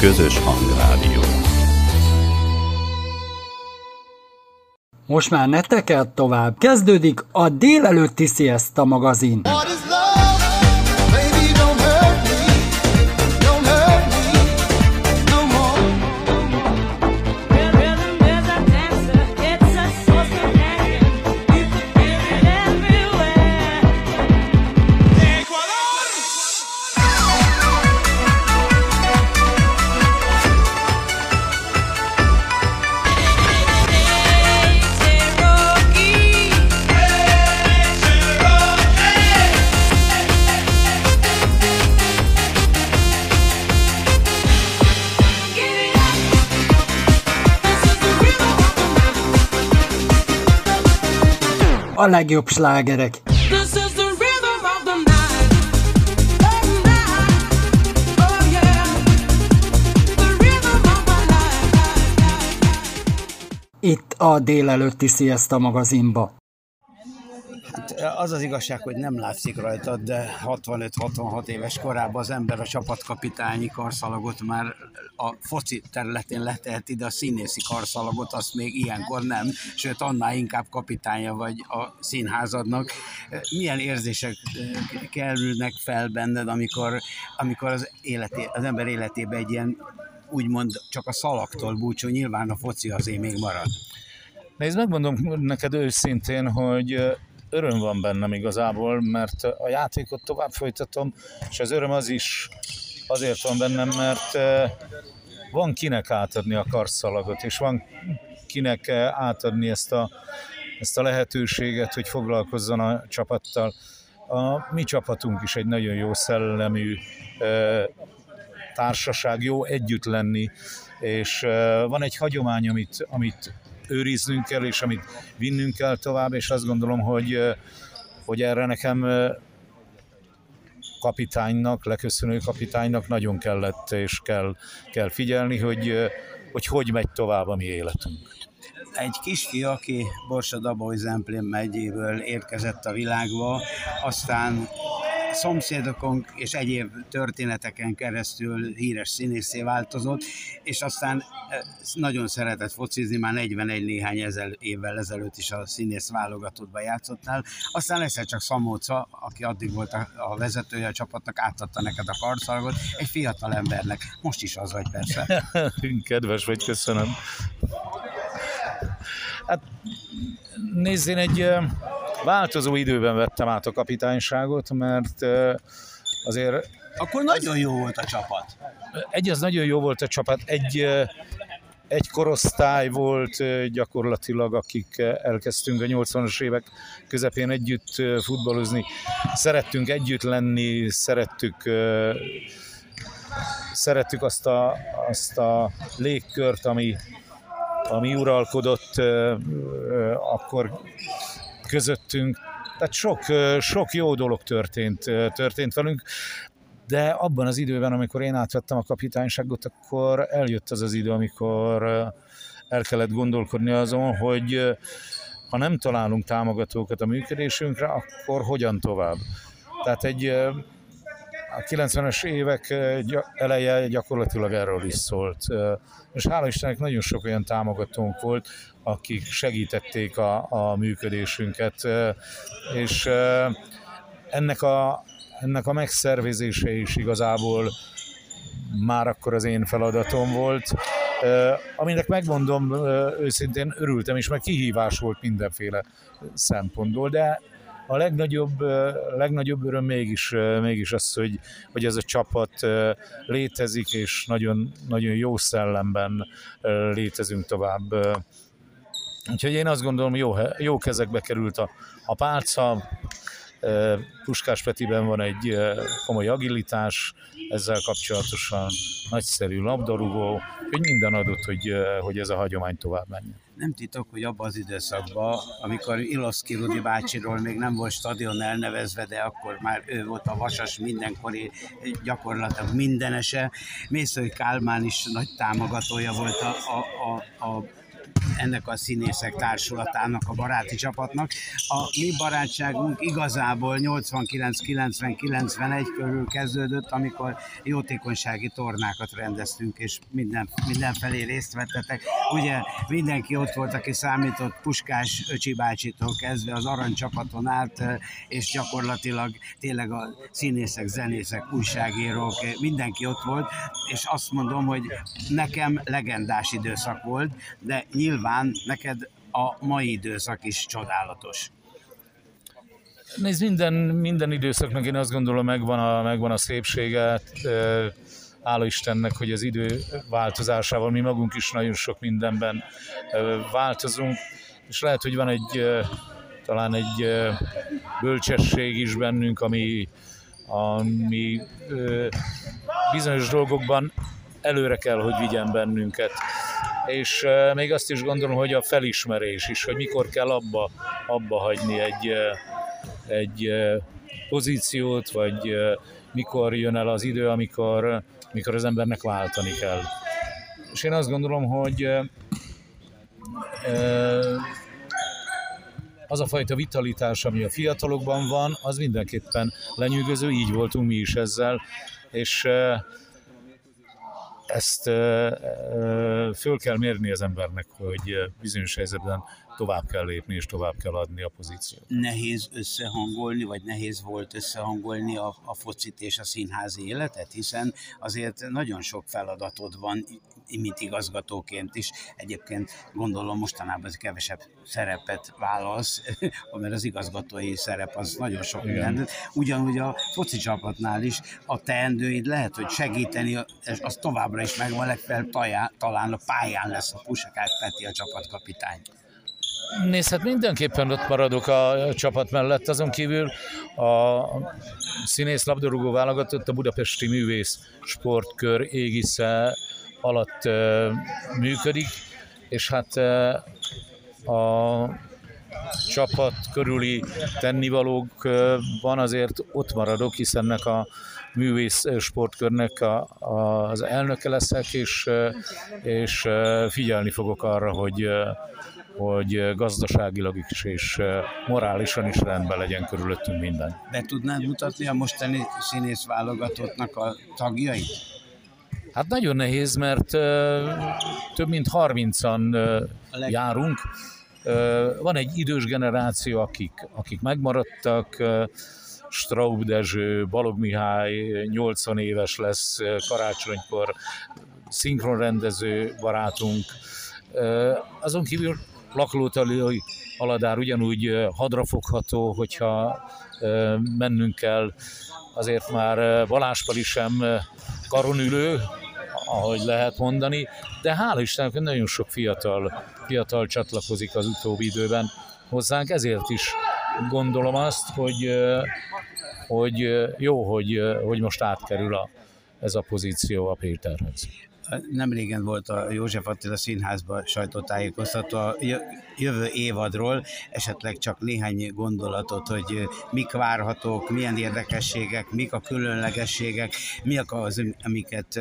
közös hangrádió. Most már ne tekert tovább, kezdődik a délelőtti Siesta magazin. Legjobb slágerek. Itt a délelőtti Sziaszta magazinba. Hát az az igazság, hogy nem látszik rajtad, de 65-66 éves korában az ember a csapatkapitányi karszalagot már a foci területén leteheti, de a színészi karszalagot azt még ilyenkor nem, sőt annál inkább kapitánya vagy a színházadnak. Milyen érzések kerülnek fel benned, amikor, amikor az, életé, az ember életébe egy ilyen úgymond csak a szalaktól búcsú, nyilván a foci azért még marad. Nézd, megmondom neked őszintén, hogy öröm van bennem igazából, mert a játékot tovább folytatom, és az öröm az is azért van bennem, mert eh, van kinek átadni a karszalagot, és van kinek eh, átadni ezt a, ezt a lehetőséget, hogy foglalkozzon a csapattal. A mi csapatunk is egy nagyon jó szellemű eh, társaság, jó együtt lenni, és van egy hagyomány, amit, amit őriznünk kell, és amit vinnünk kell tovább, és azt gondolom, hogy, hogy erre nekem kapitánynak, leköszönő kapitánynak nagyon kellett és kell, kell figyelni, hogy, hogy hogy megy tovább a mi életünk. Egy kisfiú, aki Borsod Zemplén megyéből érkezett a világba, aztán szomszédokon és egyéb történeteken keresztül híres színészé változott, és aztán eh, nagyon szeretett focizni, már 41 néhány ezel, évvel ezelőtt is a színész válogatottban játszottál. Aztán egyszer csak Szamóca, aki addig volt a, a vezetője a csapatnak, átadta neked a karszalagot, egy fiatal embernek. Most is az vagy persze. Kedves vagy, köszönöm. Hát nézd, egy változó időben vettem át a kapitányságot, mert azért... Akkor nagyon jó volt a csapat. Egy, az nagyon jó volt a csapat, egy, egy korosztály volt gyakorlatilag, akik elkezdtünk a 80-as évek közepén együtt futballozni. Szerettünk együtt lenni, szerettük szerettük azt a, azt a légkört, ami, ami uralkodott akkor közöttünk. Tehát sok, sok jó dolog történt, történt velünk, de abban az időben, amikor én átvettem a kapitányságot, akkor eljött az az idő, amikor el kellett gondolkodni azon, hogy ha nem találunk támogatókat a működésünkre, akkor hogyan tovább. Tehát egy a 90-es évek eleje gyakorlatilag erről is szólt. És hála Istennek nagyon sok olyan támogatónk volt, akik segítették a, a működésünket, és ennek a, ennek a megszervezése is igazából már akkor az én feladatom volt, aminek megmondom őszintén örültem, és meg kihívás volt mindenféle szempontból, de a legnagyobb, legnagyobb öröm mégis, mégis az, hogy, hogy ez a csapat létezik, és nagyon, nagyon jó szellemben létezünk tovább. Úgyhogy én azt gondolom, jó, jó kezekbe került a, a pálca, Puskás Petiben van egy komoly agilitás, ezzel kapcsolatosan nagyszerű labdarúgó, hogy minden adott, hogy, hogy ez a hagyomány tovább menjen. Nem titok, hogy abban az időszakban, amikor Iloszki Rudi bácsiról még nem volt stadion elnevezve, de akkor már ő volt a vasas mindenkori gyakorlatilag mindenese. Mészői Kálmán is nagy támogatója volt a, a, a, a ennek a színészek társulatának, a baráti csapatnak. A mi barátságunk igazából 89-90-91 körül kezdődött, amikor jótékonysági tornákat rendeztünk, és minden, mindenfelé részt vettetek. Ugye mindenki ott volt, aki számított Puskás Öcsi bácsitól kezdve az aranycsapaton át, és gyakorlatilag tényleg a színészek, zenészek, újságírók, mindenki ott volt, és azt mondom, hogy nekem legendás időszak volt, de nyilván neked a mai időszak is csodálatos. Nézd, minden, minden időszaknak én azt gondolom megvan a, megvan a szépsége. Hála Istennek, hogy az idő változásával mi magunk is nagyon sok mindenben változunk, és lehet, hogy van egy talán egy bölcsesség is bennünk, ami, ami bizonyos dolgokban előre kell, hogy vigyen bennünket. És még azt is gondolom, hogy a felismerés is, hogy mikor kell abba, abba hagyni egy, egy pozíciót, vagy mikor jön el az idő, amikor, mikor az embernek váltani kell. És én azt gondolom, hogy az a fajta vitalitás, ami a fiatalokban van, az mindenképpen lenyűgöző, így voltunk mi is ezzel, és ezt föl kell mérni az embernek, hogy bizonyos helyzetben tovább kell lépni és tovább kell adni a pozíciót. Nehéz összehangolni, vagy nehéz volt összehangolni a, a focit és a színházi életet, hiszen azért nagyon sok feladatod van, mint igazgatóként is. Egyébként gondolom mostanában kevesebb szerepet válasz, mert az igazgatói szerep az nagyon sok minden. Ugyanúgy a foci csapatnál is a teendőid lehet, hogy segíteni, az továbbra is megvan, legfeljebb talán a pályán lesz a Pusakás Peti a csapatkapitány. Nézd, hát mindenképpen ott maradok a csapat mellett, azon kívül a színész labdarúgó válogatott a Budapesti Művész Sportkör égisze alatt működik, és hát a csapat körüli tennivalókban azért ott maradok, hiszen ennek a művész sportkörnek a, a, az elnöke leszek, és, és figyelni fogok arra, hogy hogy gazdaságilag is és morálisan is rendben legyen körülöttünk minden. Be tudnád mutatni a mostani színész válogatottnak a tagjait? Hát nagyon nehéz, mert több mint 30-an leg... járunk. Van egy idős generáció, akik, akik megmaradtak, Straub Dezső, Balog Mihály 80 éves lesz karácsonykor, szinkronrendező barátunk. Azon kívül laklótali aladár ugyanúgy hadrafogható, hogyha mennünk kell, azért már Baláspali sem karonülő, ahogy lehet mondani, de hála Istennek nagyon sok fiatal, fiatal csatlakozik az utóbbi időben hozzánk, ezért is gondolom azt, hogy, hogy jó, hogy, hogy most átkerül a, ez a pozíció a Péterhez nem régen volt a József Attila Színházban sajtótájékoztató a jövő évadról, esetleg csak néhány gondolatot, hogy mik várhatók, milyen érdekességek, mik a különlegességek, miak az, amiket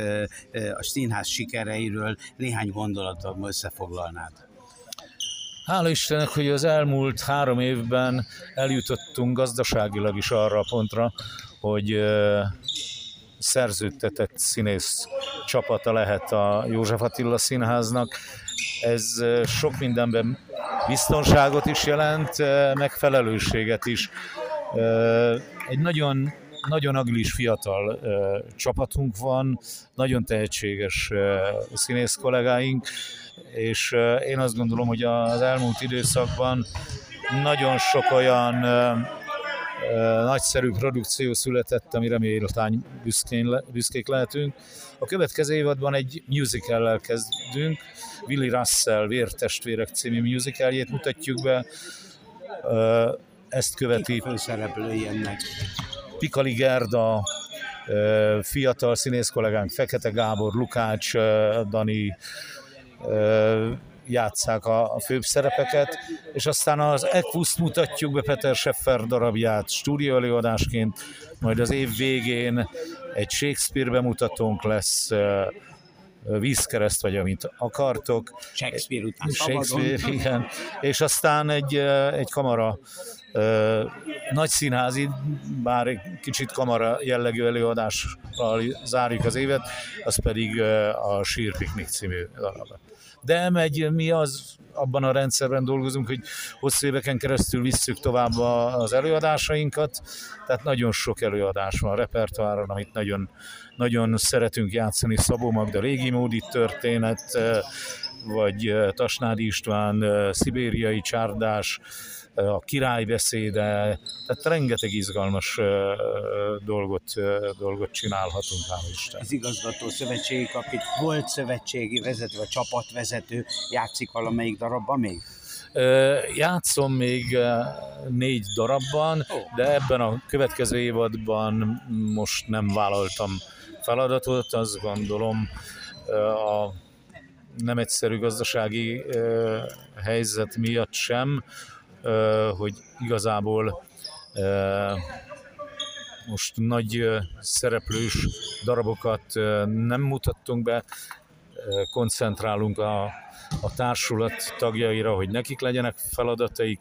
a színház sikereiről néhány gondolatot összefoglalnád. Hála Istennek, hogy az elmúlt három évben eljutottunk gazdaságilag is arra a pontra, hogy szerződtetett színész csapata lehet a József Attila Színháznak. Ez sok mindenben biztonságot is jelent, megfelelőséget is. Egy nagyon nagyon agilis fiatal csapatunk van, nagyon tehetséges színész kollégáink, és én azt gondolom, hogy az elmúlt időszakban nagyon sok olyan nagyszerű produkció született, amire mi éltány büszkén, büszkék lehetünk. A következő évadban egy musical kezdünk, Willy Russell Vértestvérek című musicaljét mutatjuk be. Ezt követi főszereplői ennek. Pikali Gerda, fiatal színész kollégánk Fekete Gábor, Lukács, Dani, játszák a, a főbb szerepeket, és aztán az Equus mutatjuk be Peter Scheffer darabját stúdióelőadásként, majd az év végén egy Shakespeare bemutatónk lesz, vízkereszt, vagy amit akartok. Shakespeare után Shakespeare, igen. És aztán egy, egy kamara nagy színházi, bár egy kicsit kamara jellegű előadással zárjuk az évet, az pedig a Sírpiknik című darab. De megy, mi az, abban a rendszerben dolgozunk, hogy hosszú éveken keresztül visszük tovább az előadásainkat, tehát nagyon sok előadás van repertoáron, amit nagyon, nagyon szeretünk játszani, Szabó Magda régi módi történet, vagy Tasnádi István szibériai csárdás, a király beszéde, tehát rengeteg izgalmas dolgot, dolgot csinálhatunk, hál' Isten. Az igazgató szövetségi kapit, volt szövetségi vezető, vagy csapatvezető, játszik valamelyik darabban még? Játszom még négy darabban, de ebben a következő évadban most nem vállaltam feladatot, azt gondolom a nem egyszerű gazdasági helyzet miatt sem, hogy igazából most nagy szereplős darabokat nem mutattunk be, koncentrálunk a, a társulat tagjaira, hogy nekik legyenek feladataik,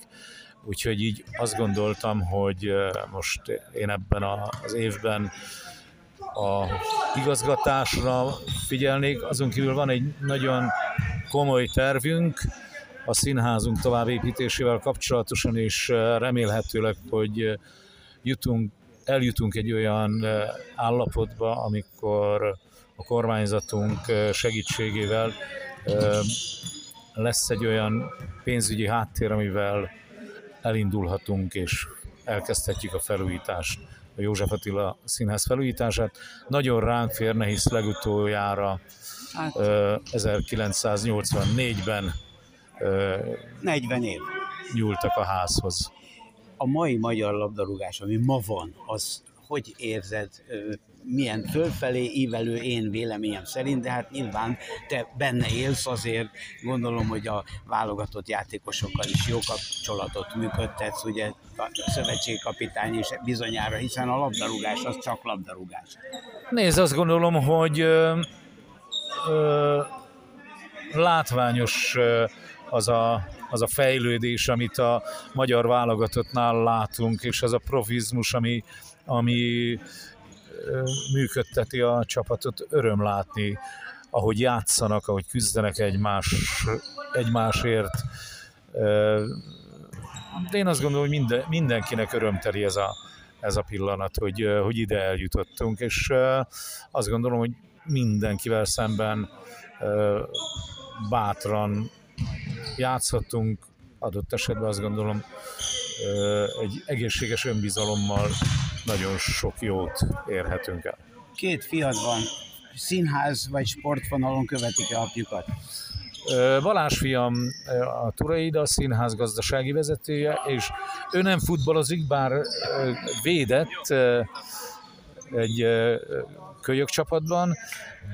úgyhogy így azt gondoltam, hogy most én ebben az évben a igazgatásra figyelnék, azon kívül van egy nagyon komoly tervünk, a színházunk továbbépítésével kapcsolatosan, és remélhetőleg, hogy jutunk, eljutunk egy olyan állapotba, amikor a kormányzatunk segítségével lesz egy olyan pénzügyi háttér, amivel elindulhatunk és elkezdhetjük a felújítást, a József Attila színház felújítását. Nagyon ránk férne, hisz legutoljára hát. 1984-ben 40 év. Nyúltak a házhoz. A mai magyar labdarúgás, ami ma van, az hogy érzed, milyen fölfelé ívelő én véleményem szerint, de hát nyilván te benne élsz azért, gondolom, hogy a válogatott játékosokkal is jó kapcsolatot működtetsz, ugye a szövetségkapitány is bizonyára, hiszen a labdarúgás az csak labdarúgás. Nézd, azt gondolom, hogy ö, ö, látványos ö, az a, az a fejlődés, amit a magyar válogatottnál látunk, és az a profizmus, ami, ami működteti a csapatot, öröm látni, ahogy játszanak, ahogy küzdenek egymás, egymásért. De én azt gondolom, hogy minden, mindenkinek örömteli ez a, ez a pillanat, hogy, hogy ide eljutottunk, és azt gondolom, hogy mindenkivel szemben bátran játszhatunk, adott esetben azt gondolom egy egészséges önbizalommal nagyon sok jót érhetünk el. Két fiad van, színház vagy sportvonalon követik-e apjukat? Balázs fiam a Turaida színház gazdasági vezetője, és ő nem futballozik, bár védett egy kölyök csapatban,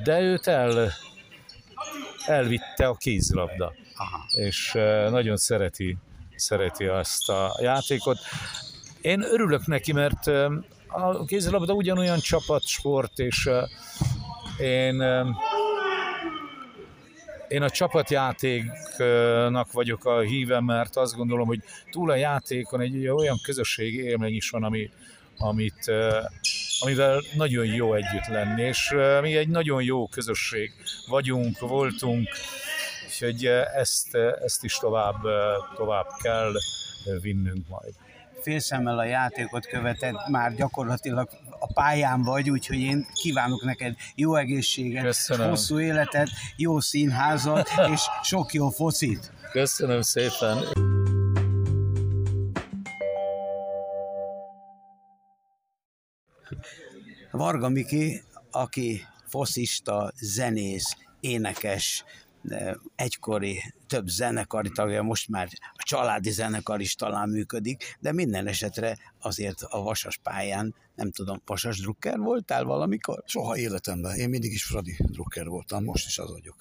de őt el, elvitte a kézlabda. És nagyon szereti, szereti azt a játékot. Én örülök neki, mert a kézilabda ugyanolyan csapatsport, és én én a csapatjátéknak vagyok a híve, mert azt gondolom, hogy túl a játékon egy olyan közösségi élmény is van, ami, amit, amivel nagyon jó együtt lenni, és mi egy nagyon jó közösség vagyunk, voltunk, Úgyhogy ezt, ezt is tovább, tovább kell vinnünk majd. Félszemmel a játékot követed, már gyakorlatilag a pályán vagy, úgyhogy én kívánok neked jó egészséget, Köszönöm. hosszú életet, jó színházat és sok jó focit. Köszönöm szépen. Varga Miki, aki foszista, zenész, énekes, egykori több zenekari tagja, most már a családi zenekar is talán működik, de minden esetre azért a vasas pályán, nem tudom, vasas drukker voltál valamikor? Soha életemben. Én mindig is Fradi drukker voltam, most is az vagyok.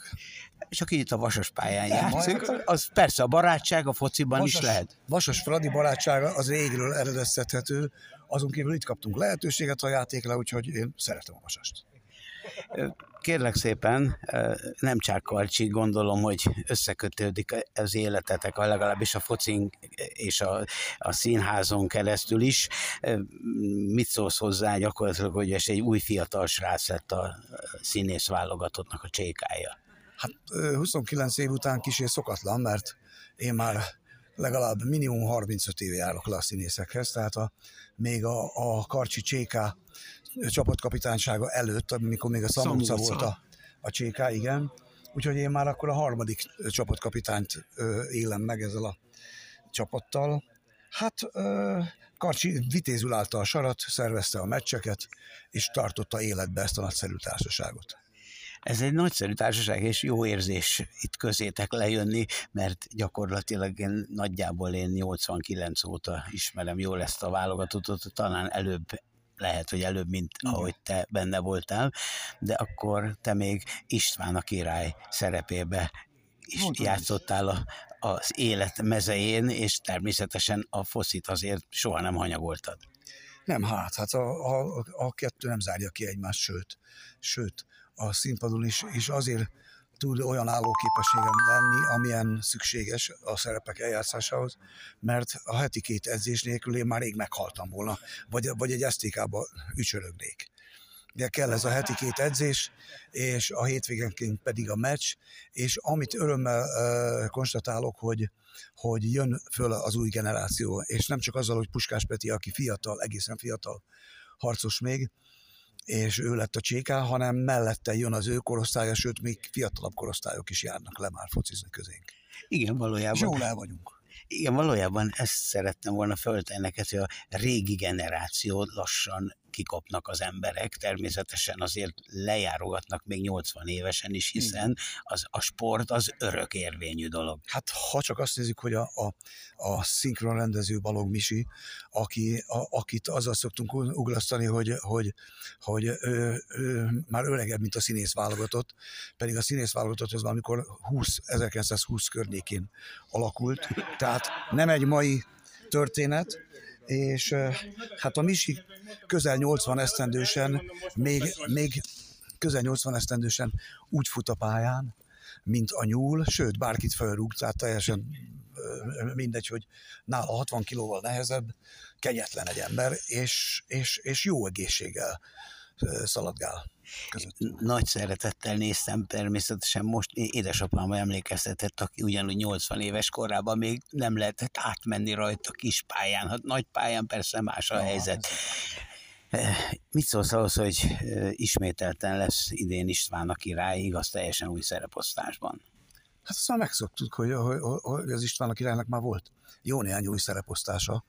Csak így itt a vasas pályán játszik, az persze a barátság a fociban vasas, is lehet. Vasas Fradi barátsága az régről eredeztethető, azon kívül itt kaptunk lehetőséget a játékra, úgyhogy én szeretem a vasast. Kérlek szépen, nem csak Karcsi, gondolom, hogy összekötődik az életetek, legalábbis a focink és a, a színházon keresztül is. Mit szólsz hozzá gyakorlatilag, hogy ez egy új fiatal srác lett a színész válogatottnak a csékája? Hát 29 év után kicsit szokatlan, mert én már legalább minimum 35 éve járok le a színészekhez, tehát a, még a, a Karcsi Cséká csapatkapitánysága előtt, amikor még a Szamúca volt a, a Cséká, igen. Úgyhogy én már akkor a harmadik csapatkapitányt ö, élem meg ezzel a csapattal. Hát ö, Karcsi vitézül állta a sarat, szervezte a meccseket, és tartotta életbe ezt a nagyszerű társaságot. Ez egy nagyszerű társaság, és jó érzés itt közétek lejönni, mert gyakorlatilag én nagyjából én 89 óta ismerem jól ezt a válogatottat, talán előbb lehet, hogy előbb, mint Igen. ahogy te benne voltál, de akkor te még István a király szerepébe is Mondom játszottál a, az élet mezején, és természetesen a foszit azért soha nem hanyagoltad. Nem, hát, hát a, a, a kettő nem zárja ki egymást, sőt, sőt, a színpadon is, és azért tud olyan állóképességem lenni, amilyen szükséges a szerepek eljátszásához, mert a heti két edzés nélkül én már rég meghaltam volna, vagy, vagy egy esztékába ücsörögnék. De kell ez a heti két edzés, és a hétvégenként pedig a meccs, és amit örömmel uh, konstatálok, hogy, hogy jön föl az új generáció, és nem csak azzal, hogy Puskás Peti, aki fiatal, egészen fiatal harcos még, és ő lett a cséká, hanem mellette jön az ő korosztálya, sőt, még fiatalabb korosztályok is járnak le már focizni közénk. Igen, valójában. És jól el vagyunk. Igen, valójában ezt szerettem volna föltenni neked, hogy a régi generáció lassan kikopnak az emberek, természetesen azért lejárogatnak még 80 évesen is, hiszen az, a sport az örök érvényű dolog. Hát ha csak azt nézzük, hogy a, a, a szinkron rendező Balog Misi, aki, a, akit azzal szoktunk uglasztani, hogy, hogy, hogy ő, ő, már öregebb, mint a színész válogatott, pedig a színész válogatott az valamikor 20, 1920 környékén alakult, tehát nem egy mai történet, és hát a Misi közel 80 esztendősen, még, még közel 80 esztendősen úgy fut a pályán, mint a nyúl, sőt, bárkit felrúg, tehát teljesen mindegy, hogy nála 60 kilóval nehezebb, kegyetlen egy ember, és, és, és jó egészséggel szaladgál között. Nagy szeretettel néztem természetesen most édesapám emlékeztetett, aki ugyanúgy 80 éves korában még nem lehetett átmenni rajta kis pályán. Hát nagy pályán persze más a ja, helyzet. Eh, mit szólsz ahhoz, hogy eh, ismételten lesz idén István a király, igaz teljesen új szereposztásban? Hát azt már megszoktuk, hogy, hogy, hogy az István a királynak már volt jó néhány új szereposztása,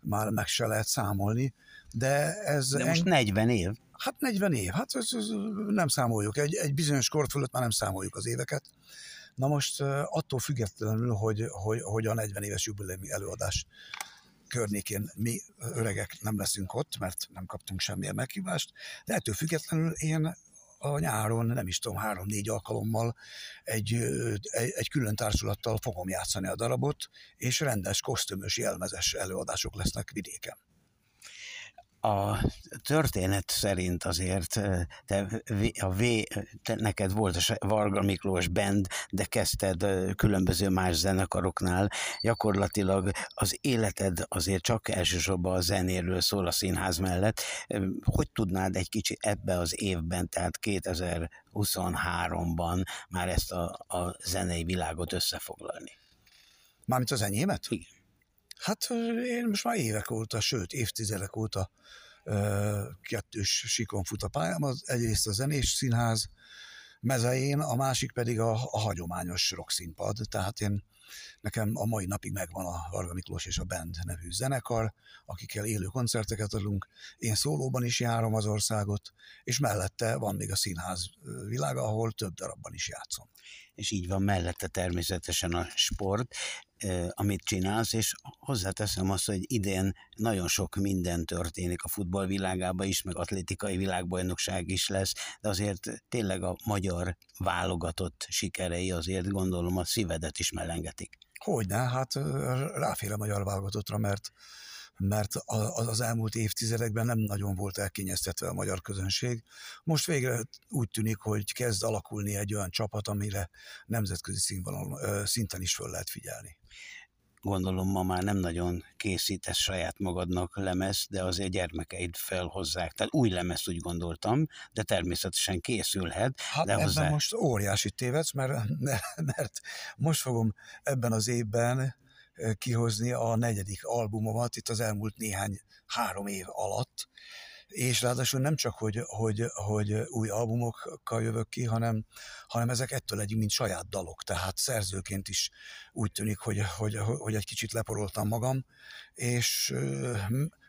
már meg se lehet számolni, de ez... De most en... 40 év. Hát 40 év, hát ez, ez nem számoljuk. Egy, egy bizonyos kor fölött már nem számoljuk az éveket. Na most attól függetlenül, hogy, hogy, hogy a 40 éves jubileumi előadás környékén mi öregek nem leszünk ott, mert nem kaptunk semmilyen meghívást, de ettől függetlenül én a nyáron, nem is tudom, három-négy alkalommal egy, egy, egy külön társulattal fogom játszani a darabot, és rendes, kosztümös, jelmezes előadások lesznek vidéken a történet szerint azért te, a v, te, neked volt a Varga Miklós band, de kezdted különböző más zenekaroknál. Gyakorlatilag az életed azért csak elsősorban a zenéről szól a színház mellett. Hogy tudnád egy kicsit ebbe az évben, tehát 2023-ban már ezt a, a zenei világot összefoglalni? Mármint az enyémet? Igen. Hát én most már évek óta, sőt évtizedek óta kettős sikon fut a pályám, az egyrészt a zenés színház mezején, a másik pedig a, a hagyományos rockszínpad, tehát én Nekem a mai napig megvan a Varga Miklós és a Band nevű zenekar, akikkel élő koncerteket adunk. Én szólóban is járom az országot, és mellette van még a színház világa, ahol több darabban is játszom. És így van mellette természetesen a sport, amit csinálsz, és hozzáteszem azt, hogy idén nagyon sok minden történik a futball világában is, meg atlétikai világbajnokság is lesz, de azért tényleg a magyar válogatott sikerei azért gondolom a szívedet is melengetik. Hogyne, hát ráfér a magyar válogatottra, mert mert az elmúlt évtizedekben nem nagyon volt elkényeztetve a magyar közönség. Most végre úgy tűnik, hogy kezd alakulni egy olyan csapat, amire nemzetközi színvonalon, szinten is föl lehet figyelni gondolom ma már nem nagyon készítesz saját magadnak lemez, de azért gyermekeid felhozzák. Tehát új lemez úgy gondoltam, de természetesen készülhet. Hát de ebben hozzá... most óriási tévedsz, mert, mert most fogom ebben az évben kihozni a negyedik albumomat itt az elmúlt néhány három év alatt, és ráadásul nem csak, hogy, hogy, hogy új albumokkal jövök ki, hanem, hanem ezek ettől egy, mint saját dalok, tehát szerzőként is úgy tűnik, hogy, hogy, hogy egy kicsit leporoltam magam, és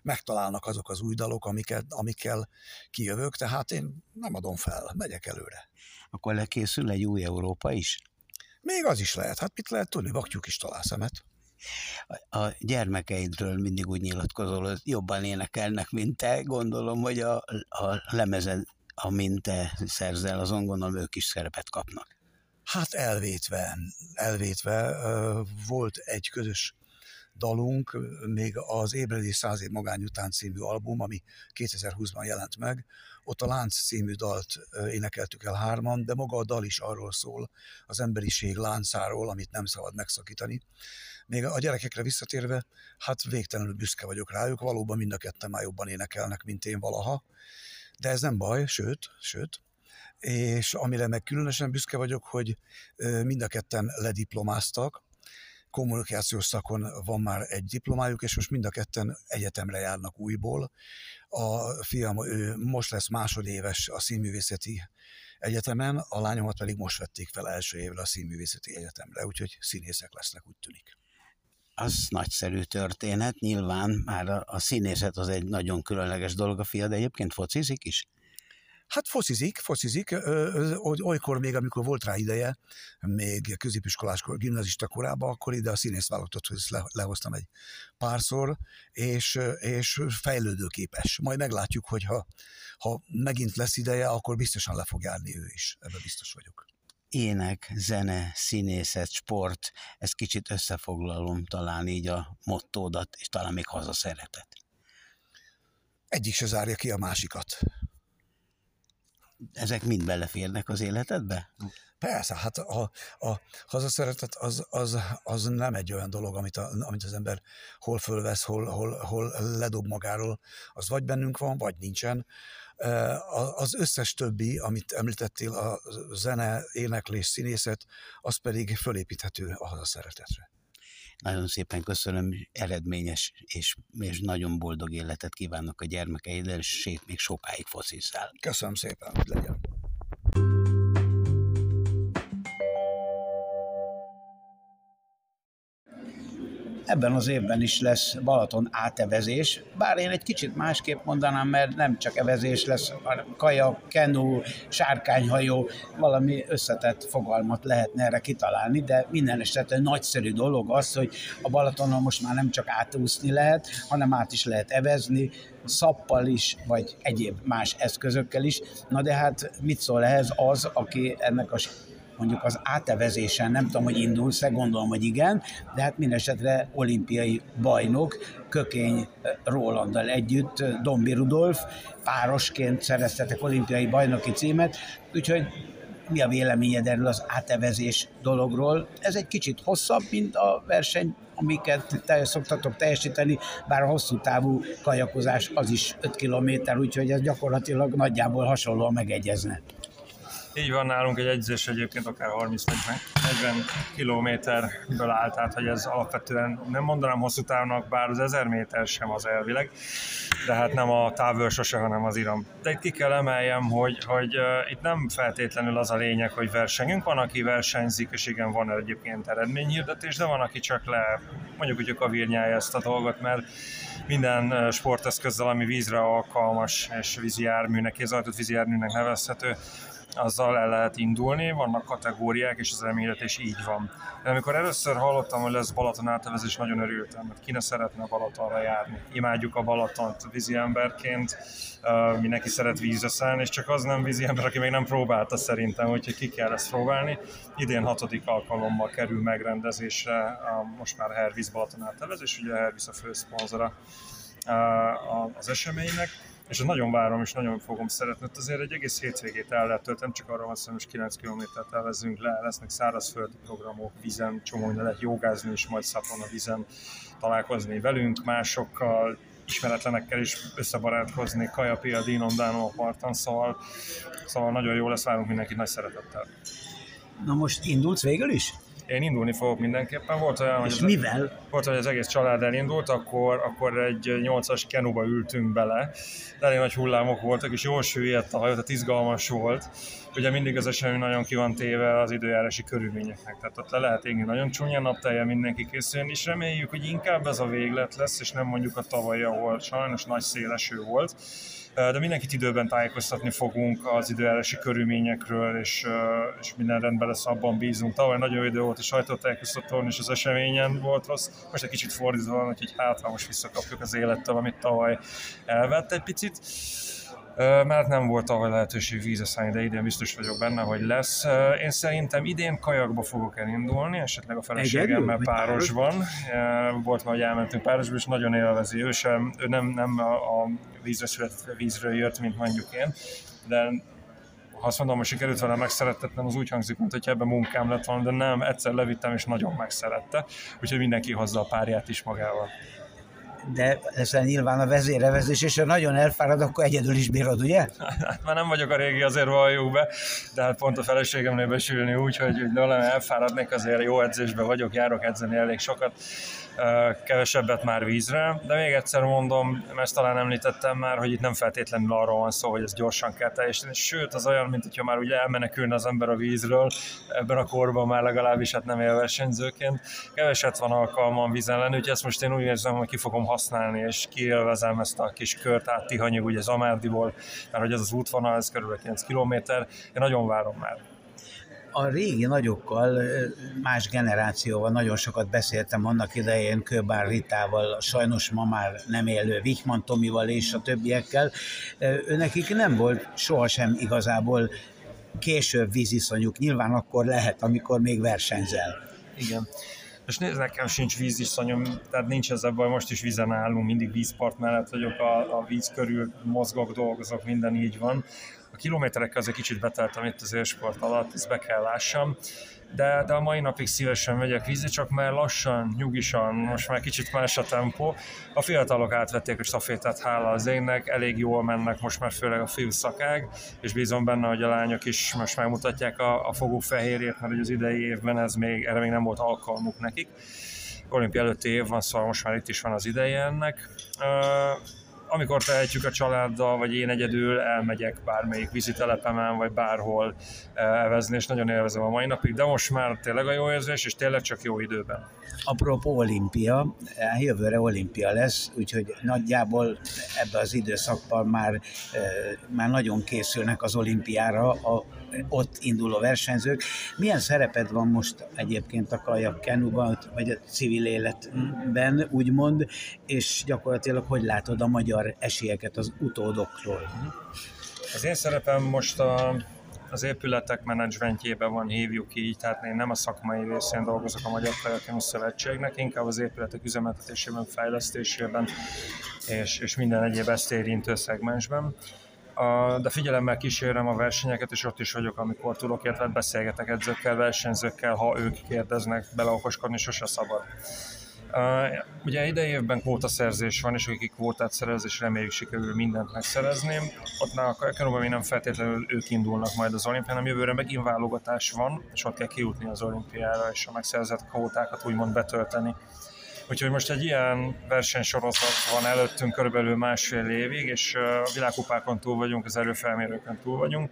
megtalálnak azok az új dalok, amiket, amikkel kijövök, tehát én nem adom fel, megyek előre. Akkor lekészül egy új Európa is? Még az is lehet, hát mit lehet tudni, vaktyúk is talál szemet a gyermekeidről mindig úgy nyilatkozol, hogy jobban énekelnek, mint te. Gondolom, hogy a, a lemezed, amint te szerzel, azon gondolom ők is szerepet kapnak. Hát elvétve, elvétve volt egy közös dalunk, még az Ébredés száz év magány után című album, ami 2020-ban jelent meg. Ott a Lánc című dalt énekeltük el hárman, de maga a dal is arról szól, az emberiség láncáról, amit nem szabad megszakítani. Még a gyerekekre visszatérve, hát végtelenül büszke vagyok rájuk, valóban mind a ketten már jobban énekelnek, mint én valaha, de ez nem baj, sőt, sőt, és amire meg különösen büszke vagyok, hogy mind a ketten lediplomáztak, kommunikációs szakon van már egy diplomájuk, és most mind a ketten egyetemre járnak újból. A fiam ő most lesz másodéves a színművészeti egyetemen, a lányomat pedig most vették fel első évre a színművészeti egyetemre, úgyhogy színészek lesznek, úgy tűnik az nagyszerű történet, nyilván már a, a színészet az egy nagyon különleges dolog a fia, de egyébként focizik is? Hát focizik, focizik, olykor még, amikor volt rá ideje, még középiskolás, gimnazista korában, akkor ide a színész válogatott, le, lehoztam egy párszor, és, és fejlődőképes. Majd meglátjuk, hogy ha, ha megint lesz ideje, akkor biztosan le fog járni ő is, ebben biztos vagyok ének, zene, színészet, sport, ezt kicsit összefoglalom talán így a mottódat, és talán még hazaszeretet. Egyik se zárja ki a másikat. Ezek mind beleférnek az életedbe? Persze, hát a, a hazaszeretet az, az, az nem egy olyan dolog, amit, a, amit az ember hol fölvesz, hol, hol, hol ledob magáról. Az vagy bennünk van, vagy nincsen. Az összes többi, amit említettél, a zene, éneklés, színészet, az pedig fölépíthető a hazaszeretetre. Nagyon szépen köszönöm, eredményes és, és nagyon boldog életet kívánok a gyermekeiddel, és még sokáig focizzál. Köszönöm szépen, hogy legyen. Ebben az évben is lesz Balaton átevezés, bár én egy kicsit másképp mondanám, mert nem csak evezés lesz, hanem kaja, kenú, sárkányhajó, valami összetett fogalmat lehetne erre kitalálni, de minden esetre nagyszerű dolog az, hogy a Balatonon most már nem csak átúszni lehet, hanem át is lehet evezni, szappal is, vagy egyéb más eszközökkel is. Na de hát mit szól ehhez az, aki ennek a mondjuk az átevezésen, nem tudom, hogy indulsz-e, gondolom, hogy igen, de hát mindesetre olimpiai bajnok, Kökény Rolanddal együtt, Dombi Rudolf, párosként szereztetek olimpiai bajnoki címet, úgyhogy mi a véleményed erről az átevezés dologról? Ez egy kicsit hosszabb, mint a verseny, amiket te szoktatok teljesíteni, bár a hosszú távú kajakozás az is 5 kilométer, úgyhogy ez gyakorlatilag nagyjából hasonlóan megegyezne. Így van nálunk egy egyzés egyébként akár 30-40 kilométerből áll, tehát hogy ez alapvetően nem mondanám hosszú távnak, bár az 1000 méter sem az elvileg, de hát nem a távőr sose, hanem az iram. De itt ki kell emeljem, hogy, hogy uh, itt nem feltétlenül az a lényeg, hogy versenyünk, van, aki versenyzik, és igen, van egyébként eredményhirdetés, de van, aki csak le, mondjuk, hogy a kavírnyája ezt a dolgot, mert minden sporteszközzel, ami vízre alkalmas és vízi járműnek, kézaltott vízi járműnek nevezhető, azzal el lehet indulni, vannak kategóriák, és az elméletés így van. De amikor először hallottam, hogy lesz Balaton átevezés, nagyon örültem, mert ki ne szeretne Balatonra járni. Imádjuk a Balatont vízi emberként, mindenki szeret vízre szállni, és csak az nem vízi ember, aki még nem próbálta szerintem, úgyhogy ki kell ezt próbálni. Idén hatodik alkalommal kerül megrendezésre a most már Hervíz Balaton átevezés, ugye Hervíz a főszponzora az eseménynek, és nagyon várom, és nagyon fogom szeretni. Ott azért egy egész hétvégét el lehet tölteni, csak arra van szó, hogy 9 kilométert elvezzünk le, lesznek szárazföldi programok, vizen, csomó lehet jogázni is, majd szapon a vizen találkozni velünk, másokkal, ismeretlenekkel is összebarátkozni, Kajapia, Dínom, Dánó a szóval, szóval nagyon jó lesz, várunk mindenkit nagy szeretettel. Na most indulsz végül is? Én indulni fogok mindenképpen. Volt olyan, hogy, az, mivel? Volt, hogy az egész család elindult, akkor, akkor egy nyolcas kenuba ültünk bele. De elég nagy hullámok voltak, és jól süllyedt a hajó, tehát izgalmas volt. Ugye mindig az esemény nagyon ki van téve az időjárási körülményeknek, tehát ott le lehet égni nagyon csúnya naptelje, mindenki készüljön, és reméljük, hogy inkább ez a véglet lesz, és nem mondjuk a tavalyi, ahol sajnos nagy széleső volt de mindenkit időben tájékoztatni fogunk az időjárási körülményekről, és, és minden rendben lesz, abban bízunk. Tavaly nagyon jó idő volt a sajtótájékoztatón, és az eseményen volt rossz. Most egy kicsit fordítva van, hogy hát most visszakapjuk az élettel, amit tavaly elvett egy picit mert nem volt ahol lehetőség vízeszállni, de idén biztos vagyok benne, hogy lesz. Én szerintem idén kajakba fogok elindulni, esetleg a feleségemmel párosban. Volt már, hogy elmentünk párosba, és nagyon élvezi. Ő sem, ő nem, nem a, a vízre született, vízről jött, mint mondjuk én, de ha azt mondom, hogy sikerült vele megszerettetnem, az úgy hangzik, mint hogy ebben munkám lett volna, de nem, egyszer levittem, és nagyon megszerette, úgyhogy mindenki hozza a párját is magával de ezzel nyilván a vezérevezés, és ha nagyon elfárad, akkor egyedül is bírod, ugye? Hát már nem vagyok a régi, azért valljuk be, de hát pont a feleségemnél besülni úgy, hogy, hogy elfáradnék, azért jó edzésben vagyok, járok edzeni elég sokat, kevesebbet már vízre, de még egyszer mondom, ezt talán említettem már, hogy itt nem feltétlenül arról van szó, hogy ez gyorsan kell teljesíteni, sőt az olyan, mint hogyha már ugye elmenekülne az ember a vízről, ebben a korban már legalábbis hát nem élversenyzőként, keveset van alkalmam vízen lenni, úgyhogy ezt most én úgy érzem, hogy ki fogom használni, és kiélvezem ezt a kis kört át Tihanyig, ugye Zamárdiból, mert hogy ez az útvonal, ez körülbelül 9 kilométer, én nagyon várom már a régi nagyokkal, más generációval nagyon sokat beszéltem annak idején Kőbár Ritával, sajnos ma már nem élő Vichman Tomival és a többiekkel. Őnekik nem volt sohasem igazából később víziszonyuk. Nyilván akkor lehet, amikor még versenyzel. Igen. És nézd, nekem sincs víziszonyom, tehát nincs ez baj, most is vízen állunk, mindig vízpart mellett vagyok, a, a víz körül mozgok, dolgozok, minden így van kilométerekkel azért kicsit beteltem itt az élsport alatt, ezt be kell lássam, de, de a mai napig szívesen megyek vízi, csak már lassan, nyugisan, most már kicsit más a tempó. A fiatalok átvették a stafétát, hála az énnek, elég jól mennek most már főleg a fiú szakág, és bízom benne, hogy a lányok is most megmutatják a, a fogó fehérjét, mert az idei évben ez még, erre még nem volt alkalmuk nekik. Olimpia előtti év van, szóval most már itt is van az ideje ennek. Amikor tehetjük a családdal, vagy én egyedül elmegyek bármelyik vízitelepemen, vagy bárhol elvezni, és nagyon élvezem a mai napig, de most már tényleg a jó érzés, és tényleg csak jó időben. Apropó olimpia, jövőre olimpia lesz, úgyhogy nagyjából ebbe az időszakban már, már nagyon készülnek az olimpiára a ott induló versenyzők. Milyen szereped van most egyébként a kajak kenuban, vagy a civil életben, úgymond, és gyakorlatilag hogy látod a magyar esélyeket az utódoktól? Az én szerepem most a, az épületek menedzsmentjében van, hívjuk így, tehát én nem a szakmai részén dolgozok a Magyar Kajakenu Szövetségnek, inkább az épületek üzemeltetésében, fejlesztésében és, és minden egyéb ezt érintő szegmensben de figyelemmel kísérem a versenyeket, és ott is vagyok, amikor tudok, illetve beszélgetek edzőkkel, versenyzőkkel, ha ők kérdeznek, beleokoskodni sose szabad. Uh, ugye idei évben kvótaszerzés van, és akik kvótát szerez, és reméljük sikerül mindent megszerezni. Ott már a Kajakenóban még nem feltétlenül ők indulnak majd az olimpián, hanem jövőre megint válogatás van, és ott kell kijutni az olimpiára, és a megszerzett kvótákat úgymond betölteni. Úgyhogy most egy ilyen versenysorozat van előttünk körülbelül másfél évig, és a világkupákon túl vagyunk, az erőfelmérőkön túl vagyunk,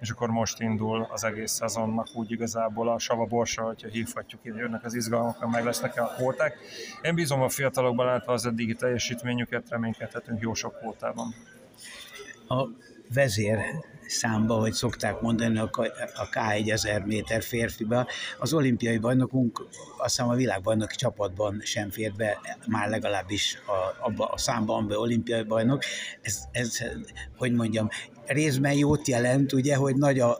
és akkor most indul az egész szezonnak úgy igazából a sava borsa, hogyha hívhatjuk így, jönnek az izgalmak, meg lesznek a kvóták. Én bízom a fiatalokban látva az eddigi teljesítményüket, reménykedhetünk jó sok kvótában. A vezér számba, hogy szokták mondani a K1 ezer méter férfiba. Az olimpiai bajnokunk azt hiszem a világbajnoki csapatban sem fér be, már legalábbis a, abba a számban be olimpiai bajnok. Ez, ez, hogy mondjam, részben jót jelent, ugye, hogy nagy a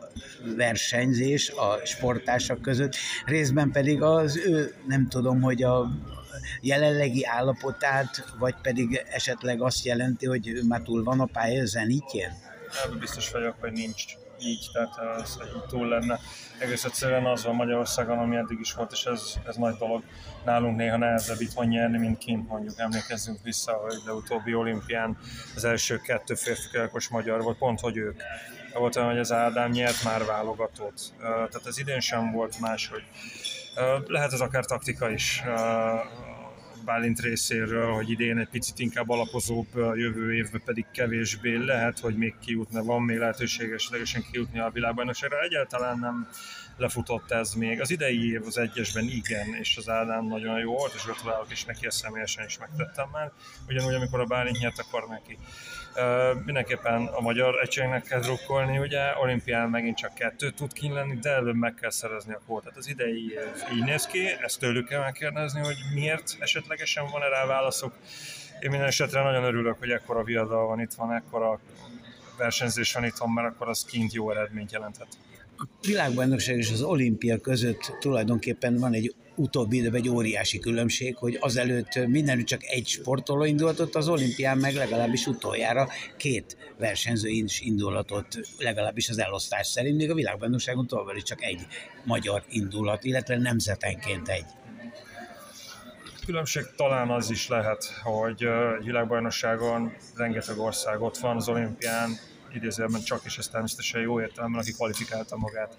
versenyzés a sportársak között, részben pedig az ő, nem tudom, hogy a jelenlegi állapotát, vagy pedig esetleg azt jelenti, hogy ő már túl van a pálya zenítjén? Ebben biztos vagyok, hogy nincs így, tehát ez így túl lenne. Egész egyszerűen az van Magyarországon, ami eddig is volt, és ez, ez nagy dolog. Nálunk néha nehezebb itthon nyerni, mint kint mondjuk. Emlékezzünk vissza, hogy a utóbbi olimpián az első kettő férfi magyar volt, pont hogy ők. Volt olyan, hogy az Ádám nyert már válogatót. Tehát ez idén sem volt más, hogy lehet ez akár taktika is Bálint részéről, hogy idén egy picit inkább alapozóbb, jövő évben pedig kevésbé lehet, hogy még kijutna, van még lehetőség esetlegesen kijutni a világbajnokságra. Egyáltalán nem lefutott ez még. Az idei év az egyesben igen, és az Ádám nagyon jó volt, és gratulálok is neki, ezt személyesen is megtettem már. Ugyanúgy, amikor a Bálint nyert, akkor neki. Mindenképpen a magyar egységnek kell drukkolni, ugye olimpián megint csak kettő tud kint lenni, de előbb meg kell szerezni a kvótát. Az idei év így néz ki, ezt tőlük kell megkérdezni, hogy miért esetlegesen van-e rá válaszok. Én minden esetre nagyon örülök, hogy ekkora viadal van itt van, ekkora versenyzés van itthon, mert akkor az kint jó eredményt jelenthet. Világbajnokság és az olimpia között tulajdonképpen van egy utóbbi időben egy óriási különbség, hogy azelőtt mindenütt csak egy sportoló indulatott, az olimpián meg legalábbis utoljára két versenyző is indulatott, legalábbis az elosztás szerint, még a világbajnokságon továbbra is csak egy magyar indulat, illetve nemzetenként egy. Különbség talán az is lehet, hogy világbajnokságon rengeteg ország ott van, az olimpián idézőjelben csak, és ez természetesen jó értelemben, aki kvalifikálta magát.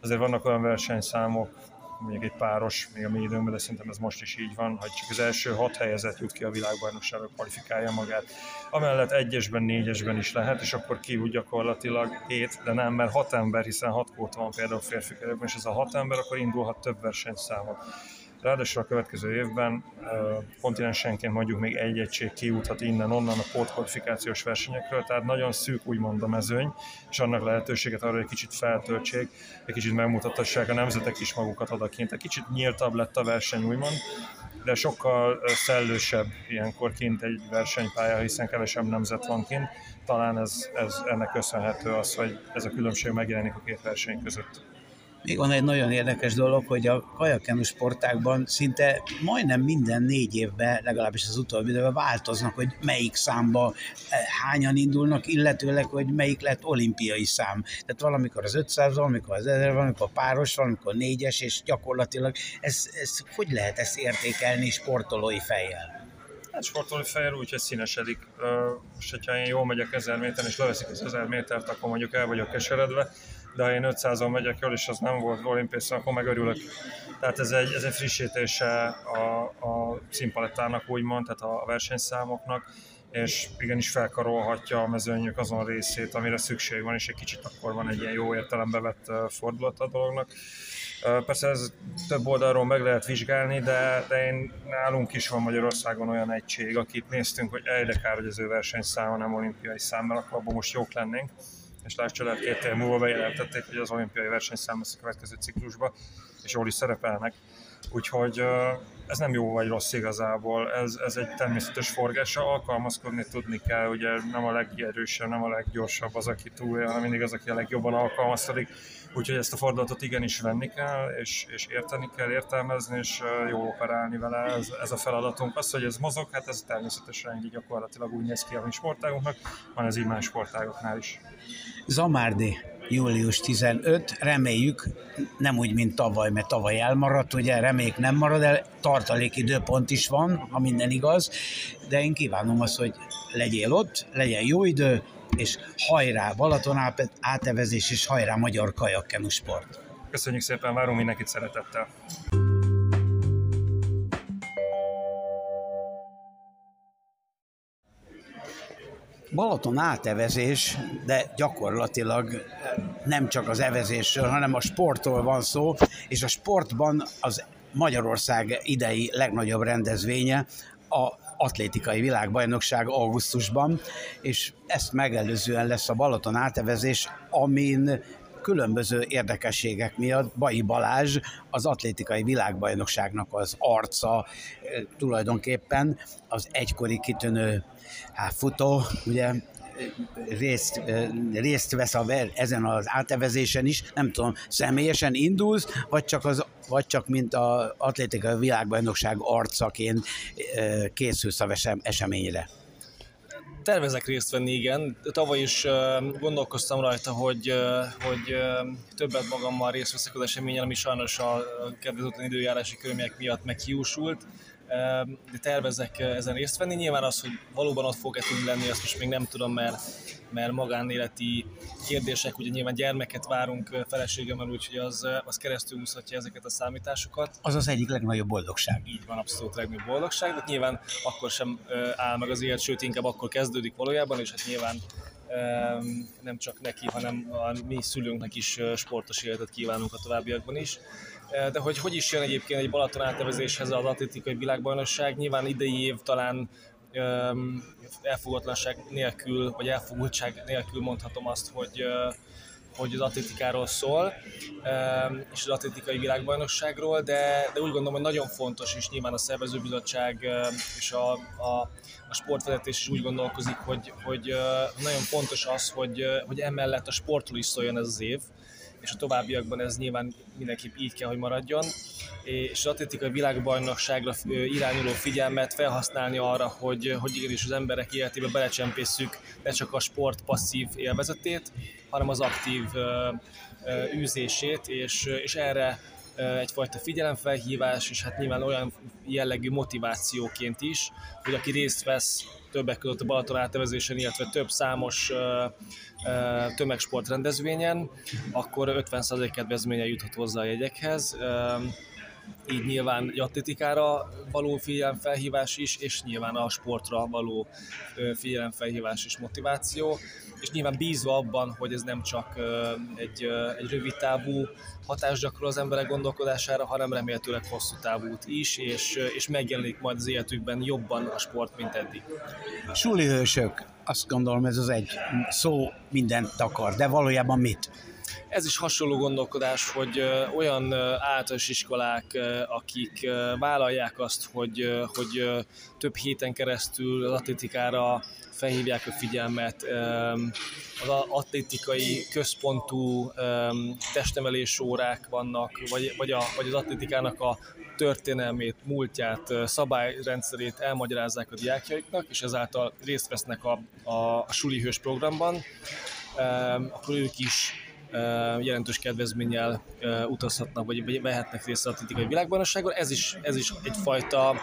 Azért vannak olyan versenyszámok, mondjuk egy páros, még a mi időmben, de szerintem ez most is így van, hogy csak az első hat helyezett jut ki a világbajnokságra, kvalifikálja magát. Amellett egyesben, négyesben is lehet, és akkor ki úgy gyakorlatilag hét, de nem, mert hat ember, hiszen hat kóta van például férfi és ez a hat ember akkor indulhat több versenyszámot. Ráadásul a következő évben kontinensenként mondjuk még egy egység kijuthat innen-onnan a pótkvalifikációs versenyekről, tehát nagyon szűk úgymond a mezőny, és annak lehetőséget arra, egy kicsit feltöltsék, egy kicsit megmutattassák a nemzetek is magukat odakint. Egy kicsit nyíltabb lett a verseny úgymond, de sokkal szellősebb ilyenkor kint egy versenypálya, hiszen kevesebb nemzet van kint. Talán ez, ez ennek köszönhető az, hogy ez a különbség megjelenik a két verseny között. Még van egy nagyon érdekes dolog, hogy a kajakenu sportákban szinte majdnem minden négy évben, legalábbis az utóbbi időben változnak, hogy melyik számba eh, hányan indulnak, illetőleg, hogy melyik lett olimpiai szám. Tehát valamikor az 500, valamikor az 1000, valamikor páros, valamikor négyes, és gyakorlatilag ez, ez hogy lehet ezt értékelni sportolói fejjel? Hát sportolói fejjel úgy, hogy színesedik. Most, hogyha én jól megyek 1000 méteren, és leveszik az 1000 métert, akkor mondjuk el vagyok keseredve, de én 500-on megyek jól, és az nem volt olimpiai akkor megörülök. Tehát ez egy, ez egy frissítése a, a színpalettának úgymond, tehát a versenyszámoknak, és igenis felkarolhatja a mezőnyök azon részét, amire szükség van, és egy kicsit akkor van egy ilyen jó értelembe vett fordulat a dolognak. Persze ez több oldalról meg lehet vizsgálni, de, de én, nálunk is van Magyarországon olyan egység, akit néztünk, hogy egyre kár, hogy az ő versenyszáma nem olimpiai szám, mert akkor abban most jók lennénk és láss csodát, két év múlva bejelentették, hogy az olimpiai versenyszám lesz a következő ciklusba, és jól is szerepelnek. Úgyhogy ez nem jó vagy rossz igazából, ez, ez egy természetes forgása, alkalmazkodni tudni kell, ugye nem a legerősebb, nem a leggyorsabb az, aki túl, hanem mindig az, aki a legjobban alkalmazkodik. Úgyhogy ezt a fordulatot igenis venni kell, és, és érteni kell, értelmezni, és jó operálni vele. Ez, ez a feladatunk. Az, hogy ez mozog, hát ez természetesen így gyakorlatilag úgy néz ki a mi sportágunknak, van ez így más sportágoknál is. Zamárdi, július 15, reméljük, nem úgy, mint tavaly, mert tavaly elmaradt, ugye reméljük nem marad el, tartalék időpont is van, ha minden igaz, de én kívánom azt, hogy legyél ott, legyen jó idő, és hajrá Balaton átevezés, és hajrá magyar kajakkenu sport. Köszönjük szépen, várunk mindenkit szeretettel. Balaton átevezés, de gyakorlatilag nem csak az evezésről, hanem a sportról van szó, és a sportban az Magyarország idei legnagyobb rendezvénye a atlétikai világbajnokság augusztusban, és ezt megelőzően lesz a Balaton átevezés, amin különböző érdekességek miatt Bai Balázs az atlétikai világbajnokságnak az arca tulajdonképpen az egykori kitűnő hát, futó, ugye részt, részt vesz a ezen az átevezésen is, nem tudom, személyesen indulsz, vagy csak, az, vagy csak mint az atlétikai világbajnokság arcaként készülsz a eseményre? Tervezek részt venni, igen. Tavaly is gondolkoztam rajta, hogy, hogy többet magammal részt veszek az eseményen, ami sajnos a kedvezőtlen időjárási körülmények miatt meghiúsult de tervezek ezen részt venni. Nyilván az, hogy valóban ott fog-e tudni lenni, azt most még nem tudom, mert, mert magánéleti kérdések, ugye nyilván gyermeket várunk feleségemmel, úgyhogy az, az keresztül húzhatja ezeket a számításokat. Az az egyik legnagyobb boldogság. Így van, abszolút legnagyobb boldogság, de nyilván akkor sem áll meg az élet, sőt inkább akkor kezdődik valójában, és hát nyilván nem csak neki, hanem a mi szülőnknek is sportos életet kívánunk a továbbiakban is. De hogy hogy is jön egyébként egy Balaton átnevezéshez az atlétikai világbajnokság, nyilván idei év talán elfogatlanság nélkül, vagy elfogultság nélkül mondhatom azt, hogy hogy az atlétikáról szól, és az atlétikai világbajnokságról, de, de úgy gondolom, hogy nagyon fontos, és nyilván a szervezőbizottság és a, a, a sportvezetés is úgy gondolkozik, hogy, hogy nagyon fontos az, hogy, hogy emellett a sportról is szóljon ez az év, és a továbbiakban ez nyilván mindenképp így kell, hogy maradjon, és az atlétikai világbajnokságra irányuló figyelmet felhasználni arra, hogy, hogy igenis az emberek életébe belecsempészük ne csak a sport passzív élvezetét, hanem az aktív űzését, és, és erre egyfajta figyelemfelhívás, és hát nyilván olyan jellegű motivációként is, hogy aki részt vesz többek között a Balaton átevezésen, illetve több számos tömegsport rendezvényen, akkor 50% kedvezménye juthat hozzá a jegyekhez így nyilván atletikára való figyelemfelhívás is, és nyilván a sportra való figyelemfelhívás és motiváció, és nyilván bízva abban, hogy ez nem csak egy, egy rövid távú hatást gyakorol az emberek gondolkodására, hanem remélhetőleg hosszú távút is, és, és megjelenik majd az életükben jobban a sport, mint eddig. Suli hősök, azt gondolom ez az egy szó mindent takar, de valójában mit? Ez is hasonló gondolkodás, hogy olyan általános iskolák, akik vállalják azt, hogy, hogy több héten keresztül az atlétikára felhívják a figyelmet, az atlétikai központú testemelés órák vannak, vagy, vagy, a, vagy az atlétikának a történelmét, múltját, szabályrendszerét elmagyarázzák a diákjaiknak, és ezáltal részt vesznek a, a, a suli hős programban, akkor ők is jelentős kedvezménnyel utazhatnak, vagy vehetnek részt az atlétikai világbajnokságon. Ez is, ez is egyfajta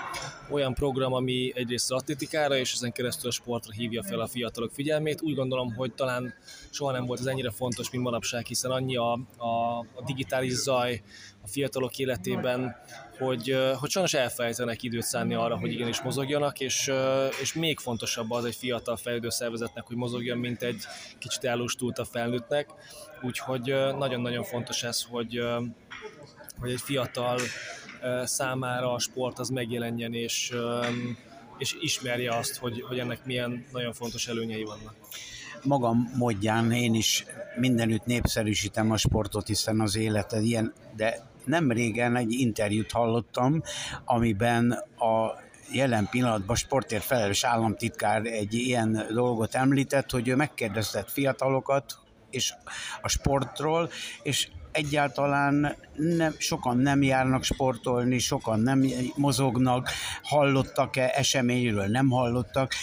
olyan program, ami egyrészt az atlétikára, és ezen keresztül a sportra hívja fel a fiatalok figyelmét. Úgy gondolom, hogy talán soha nem volt ez ennyire fontos, mint manapság, hiszen annyi a, a, a digitális zaj a fiatalok életében, hogy, hogy sajnos elfelejtenek időt szánni arra, hogy igenis mozogjanak, és, és még fontosabb az egy fiatal fejlődő szervezetnek, hogy mozogjon, mint egy kicsit elustult a felnőttnek. Úgyhogy nagyon-nagyon fontos ez, hogy, hogy egy fiatal számára a sport az megjelenjen, és, és ismerje azt, hogy, hogy ennek milyen nagyon fontos előnyei vannak magam módján én is mindenütt népszerűsítem a sportot, hiszen az életed ilyen, de nem régen egy interjút hallottam, amiben a jelen pillanatban sportért felelős államtitkár egy ilyen dolgot említett, hogy ő megkérdezett fiatalokat, és a sportról, és egyáltalán nem, sokan nem járnak sportolni, sokan nem mozognak, hallottak-e eseményről, nem hallottak.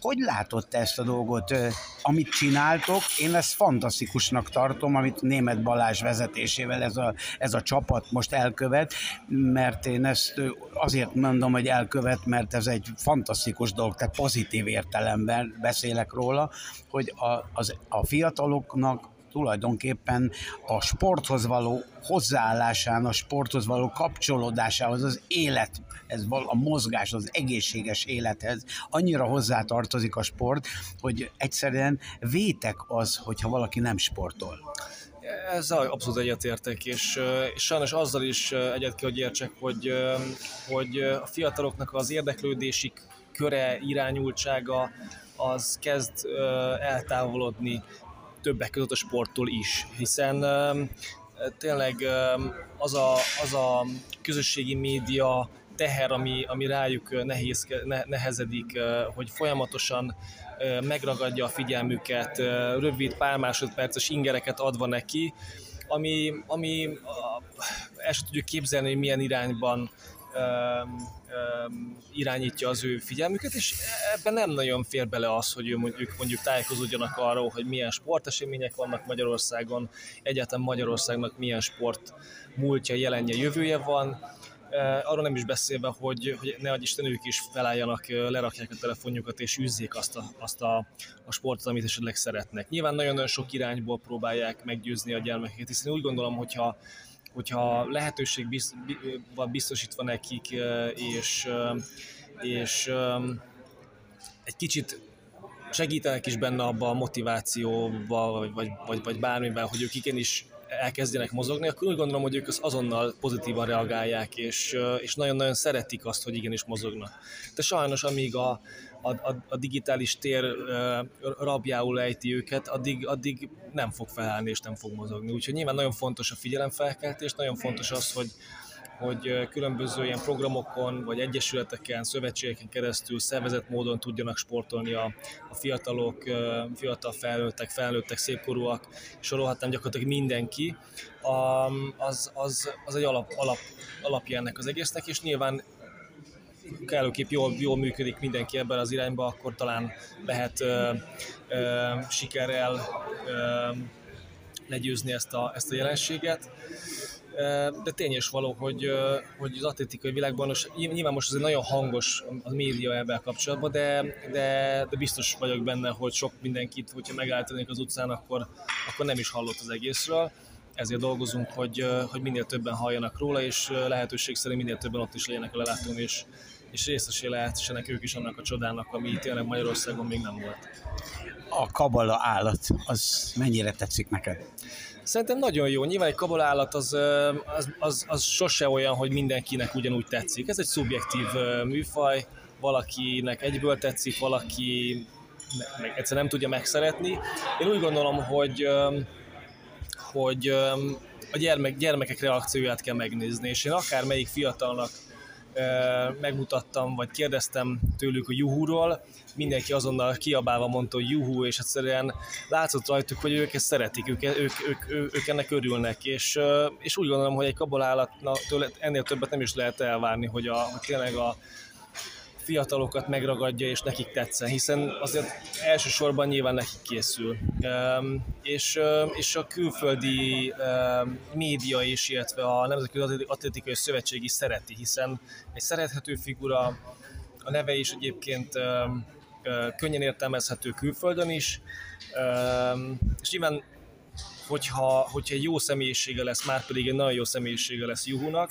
Hogy látott ezt a dolgot? Amit csináltok, én ezt fantasztikusnak tartom, amit német Balázs vezetésével ez a, ez a csapat most elkövet, mert én ezt azért mondom, hogy elkövet, mert ez egy fantasztikus dolog, tehát pozitív értelemben beszélek róla, hogy a, az, a fiataloknak tulajdonképpen a sporthoz való hozzáállásán, a sporthoz való kapcsolódásához, az élet, ez a mozgás, az egészséges élethez annyira hozzátartozik a sport, hogy egyszerűen vétek az, hogyha valaki nem sportol. Ezzel abszolút egyetértek, és, és sajnos azzal is egyet kell, hogy értsek, hogy, hogy a fiataloknak az érdeklődési köre, irányultsága az kezd eltávolodni többek között a sporttól is, hiszen tényleg az a, az a közösségi média teher, ami, ami rájuk nehéz, ne, nehezedik, hogy folyamatosan megragadja a figyelmüket, rövid pár másodperces ingereket adva neki, ami, ami el sem tudjuk képzelni, hogy milyen irányban irányítja az ő figyelmüket, és ebben nem nagyon fér bele az, hogy ő mondjuk, mondjuk tájékozódjanak arról, hogy milyen sportesemények vannak Magyarországon, egyáltalán Magyarországnak milyen sport múltja, jelenje, jövője van, arról nem is beszélve, hogy, hogy ne adj Isten ők is felálljanak, lerakják a telefonjukat és űzzék azt a, azt a, a sportot, amit esetleg szeretnek. Nyilván nagyon-nagyon sok irányból próbálják meggyőzni a gyermekeket, hiszen úgy gondolom, hogyha hogyha lehetőség van biztosítva nekik, és, és egy kicsit segítenek is benne abba a motivációba, vagy, vagy, vagy, vagy bármiben, hogy ők igenis elkezdjenek mozogni, akkor úgy gondolom, hogy ők az azonnal pozitívan reagálják, és, és nagyon-nagyon szeretik azt, hogy igenis mozognak. De sajnos, amíg a, a, a, a digitális tér rabjául ejti őket, addig, addig nem fog felállni és nem fog mozogni. Úgyhogy nyilván nagyon fontos a figyelemfelkeltés, nagyon fontos az, hogy, hogy különböző ilyen programokon, vagy egyesületeken, szövetségeken keresztül szervezett módon tudjanak sportolni a, a fiatalok, fiatal felnőttek, felnőttek, szépkorúak, sorolhatnám gyakorlatilag mindenki, az, az, az egy alap, alap, alapja ennek az egésznek, és nyilván kellőképp jól, jól működik mindenki ebben az irányba, akkor talán lehet ö, ö, sikerrel ö, legyőzni ezt a, ezt a jelenséget de tény is való, hogy, hogy az atlétikai világban most, nyilván most ez nagyon hangos a média ebben kapcsolatban, de, de, de biztos vagyok benne, hogy sok mindenkit, hogyha megállítanék az utcán, akkor, akkor nem is hallott az egészről. Ezért dolgozunk, hogy, hogy minél többen halljanak róla, és lehetőség szerint minél többen ott is legyenek a lelátón, és, és részesé lehessenek ők is annak a csodának, ami tényleg Magyarországon még nem volt. A kabala állat, az mennyire tetszik neked? Szerintem nagyon jó. Nyilván egy kabolállat az, az, az, az sose olyan, hogy mindenkinek ugyanúgy tetszik. Ez egy szubjektív műfaj, valakinek egyből tetszik, valaki meg egyszer nem tudja megszeretni. Én úgy gondolom, hogy, hogy a gyermek, gyermekek reakcióját kell megnézni, és én akár melyik fiatalnak megmutattam, vagy kérdeztem tőlük a juhúról, mindenki azonnal kiabálva mondta, hogy juhú, és egyszerűen látszott rajtuk, hogy ők ezt szeretik, ők, ők, ők, ők, ők ennek örülnek, és, és úgy gondolom, hogy egy kabolállatnál ennél többet nem is lehet elvárni, hogy, a, hogy tényleg a, fiatalokat megragadja és nekik tetszen, hiszen azért elsősorban nyilván nekik készül. És, és a külföldi média is, illetve a Nemzetközi Atlétikai Szövetség is szereti, hiszen egy szerethető figura, a neve is egyébként könnyen értelmezhető külföldön is, és nyilván hogyha, hogyha egy jó személyisége lesz, már pedig egy nagyon jó személyisége lesz Juhunak,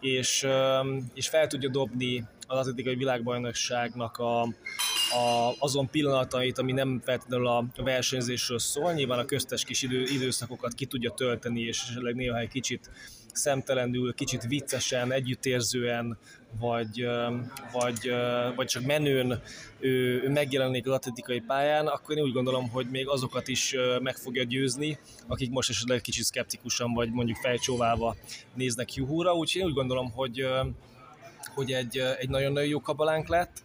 és, és fel tudja dobni az atlétikai világbajnokságnak a, a, azon pillanatait, ami nem feltétlenül a versenyzésről szól, nyilván a köztes kis idő, időszakokat ki tudja tölteni, és esetleg néha egy kicsit szemtelenül, kicsit viccesen, együttérzően, vagy, vagy, vagy csak menőn ő, ő megjelenik az atletikai pályán, akkor én úgy gondolom, hogy még azokat is meg fogja győzni, akik most esetleg kicsit szkeptikusan, vagy mondjuk fejcsóválva néznek Juhúra, úgyhogy én úgy gondolom, hogy, hogy egy, egy nagyon-nagyon jó kabalánk lett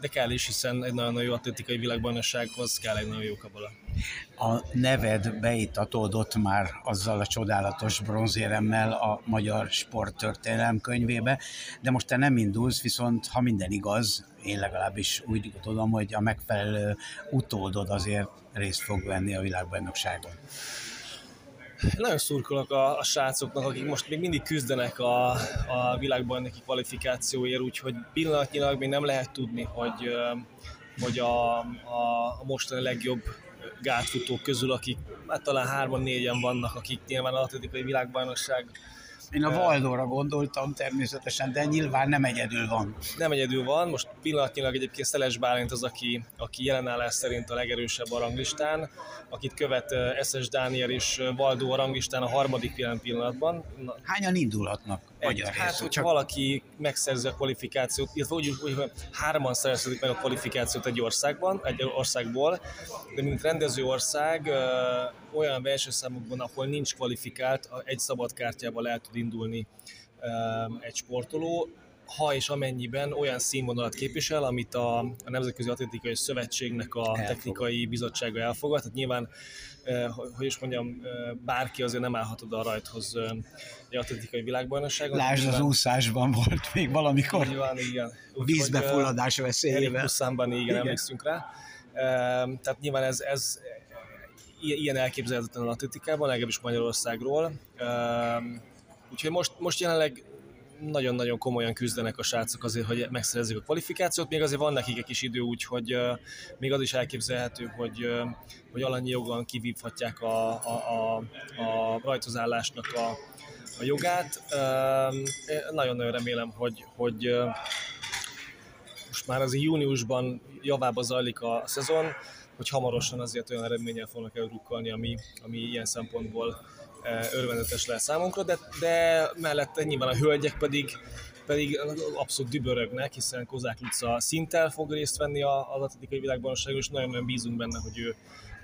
de kell is, hiszen egy nagyon jó atlétikai világbajnoksághoz kell egy nagyon jó kabala. A neved beitatódott már azzal a csodálatos bronzéremmel a Magyar Sporttörténelem könyvébe, de most te nem indulsz, viszont ha minden igaz, én legalábbis úgy tudom, hogy a megfelelő utódod azért részt fog venni a világbajnokságon. Nagyon szurkolok a, a srácoknak, akik most még mindig küzdenek a, a világbajnoki kvalifikációért, úgyhogy pillanatnyilag még nem lehet tudni, hogy, hogy a, a, a mostani legjobb gátfutók közül, akik hát talán hárman-négyen vannak, akik nyilván a atletikai világbajnokság én a Valdóra gondoltam természetesen, de nyilván nem egyedül van. Nem egyedül van, most pillanatnyilag egyébként Szeles Bálint az, aki, aki jelenállás szerint a legerősebb a ranglistán, akit követ SS Dániel és Valdó a ranglistán a harmadik jelen pillanatban. Hányan indulhatnak? Egy, hát, hogy csak... valaki megszerzi a kvalifikációt, illetve úgy, úgy, hogy hárman szerzik meg a kvalifikációt egy országban, egy országból, de mint rendező ország ö, olyan versenyszámokban, ahol nincs kvalifikált, egy szabad kártyával el tud indulni ö, egy sportoló, ha és amennyiben olyan színvonalat képvisel, amit a, a Nemzetközi Atlétikai Szövetségnek a Elfogad. technikai bizottsága elfogad. Tehát nyilván, hogy is mondjam, bárki azért nem állhat oda a rajthoz egy atlétikai világbajnokságon. Lásd, az úszásban volt még valamikor. Nyilván, igen. Vízbe fulladás veszélyével. Buszánban, igen, igen, emlékszünk rá. Tehát nyilván ez, ez ilyen elképzelhetetlen a atlétikában, legalábbis Magyarországról. Úgyhogy most, most jelenleg nagyon-nagyon komolyan küzdenek a srácok azért, hogy megszerezzék a kvalifikációt, még azért van nekik egy kis idő, úgyhogy uh, még az is elképzelhető, hogy, uh, hogy alanyi jogon kivívhatják a, a, a, a rajtozállásnak a, a jogát. Nagyon-nagyon remélem, hogy, hogy most már azért júniusban javába zajlik a szezon, hogy hamarosan azért olyan eredménnyel fognak elrukkolni, ami, ami ilyen szempontból örvendetes lehet számunkra, de, de mellette nyilván a hölgyek pedig pedig abszolút dübörögnek, hiszen Kozák Luca szinttel fog részt venni az atletikai világbajnokságon, és nagyon-nagyon bízunk benne, hogy ő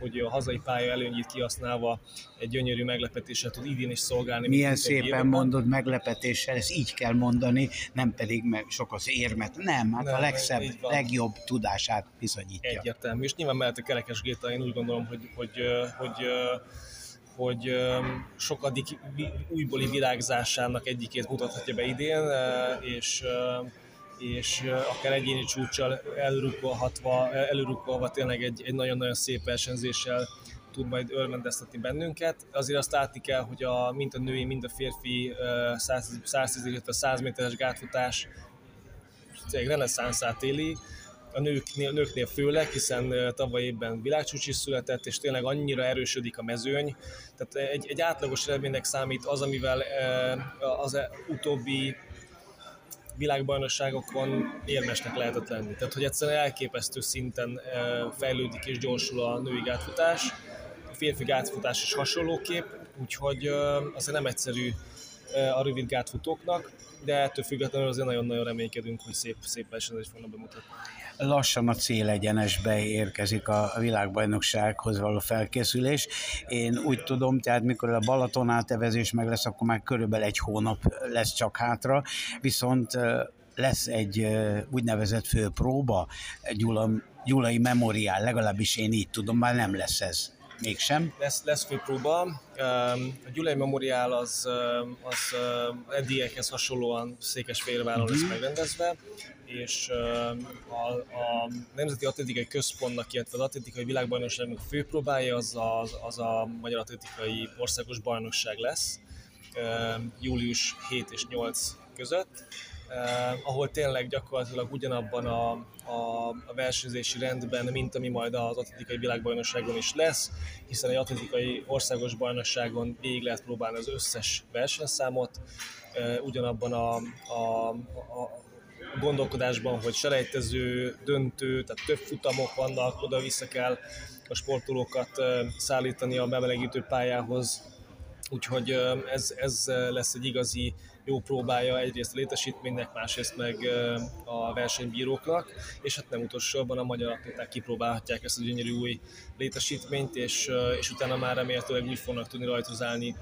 hogy a hazai pálya előnyét kihasználva egy gyönyörű meglepetéssel tud idén is szolgálni. Milyen szépen évben. mondod meglepetéssel, ezt így kell mondani, nem pedig meg sok az érmet. Nem, hát nem, a legszebb, legjobb tudását bizonyítja. Egyértelmű, és nyilván mellett a Kerekes Géta, én úgy gondolom, hogy, hogy, hogy, hogy hogy sokadik újbóli virágzásának egyikét mutathatja be idén, és és akár egyéni csúcsal előrukkolhatva, előrukkolva tényleg egy, egy nagyon-nagyon szép versenyzéssel tud majd örvendeztetni bennünket. Azért azt látni kell, hogy a, mind a női, mind a férfi 110, 110 100 méteres gátfutás tényleg reneszánszát éli, a nőknél, nőknél főleg, hiszen tavaly évben világcsúcs is született, és tényleg annyira erősödik a mezőny. Tehát egy, egy átlagos eredménynek számít az, amivel az utóbbi világbajnokságokon érmesnek lehetett lenni. Tehát, hogy egyszerűen elképesztő szinten fejlődik és gyorsul a női gátfutás. A férfi gátfutás is hasonlóképp, úgyhogy azért nem egyszerű a rövid gátfutóknak, de ettől függetlenül azért nagyon-nagyon reménykedünk, hogy szép, szép versenyzést fognak bemutatni lassan a célegyenesbe érkezik a világbajnoksághoz való felkészülés. Én úgy tudom, tehát mikor a Balaton átevezés meg lesz, akkor már körülbelül egy hónap lesz csak hátra, viszont lesz egy úgynevezett főpróba, Gyula, Gyulai Memoriál, legalábbis én így tudom, már nem lesz ez mégsem. Lesz, lesz főpróba. A Gyulai Memoriál az, az eddiekhez hasonlóan Székesfehérváron lesz mhm. megrendezve és a, a Nemzeti Atlétikai Központnak, illetve az Atlétikai Világbajnokságnak főpróbája az a, az a Magyar Atlétikai Országos Bajnokság lesz, július 7 és 8 között, ahol tényleg gyakorlatilag ugyanabban a, a, a versenyzési rendben, mint ami majd az atlétikai világbajnokságon is lesz, hiszen egy atlétikai országos bajnokságon végig lehet próbálni az összes versenyszámot, ugyanabban a, a, a, gondolkodásban, hogy selejtező, döntő, tehát több futamok vannak, oda-vissza kell a sportolókat szállítani a bemelegítő pályához, úgyhogy ez, ez lesz egy igazi jó próbája egyrészt a létesítménynek, másrészt meg a versenybíróknak, és hát nem utolsóban a magyar atléták kipróbálhatják ezt a gyönyörű új létesítményt, és, és utána már remélhetőleg úgy fognak tudni rajtozni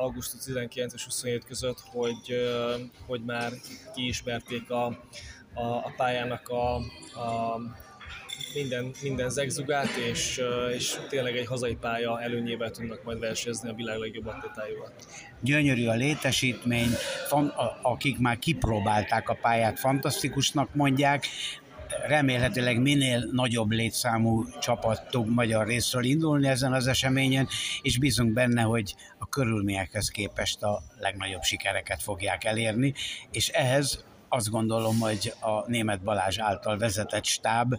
augusztus 19 és 27 között, hogy, hogy már kiismerték a, a, a pályának a, a minden, minden zegzugát, és, és tényleg egy hazai pálya előnyével tudnak majd versenyezni a világ legjobb atlétáival. Gyönyörű a létesítmény, akik már kipróbálták a pályát, fantasztikusnak mondják, remélhetőleg minél nagyobb létszámú csapat tud magyar részről indulni ezen az eseményen, és bízunk benne, hogy a körülményekhez képest a legnagyobb sikereket fogják elérni, és ehhez azt gondolom, hogy a német Balázs által vezetett stáb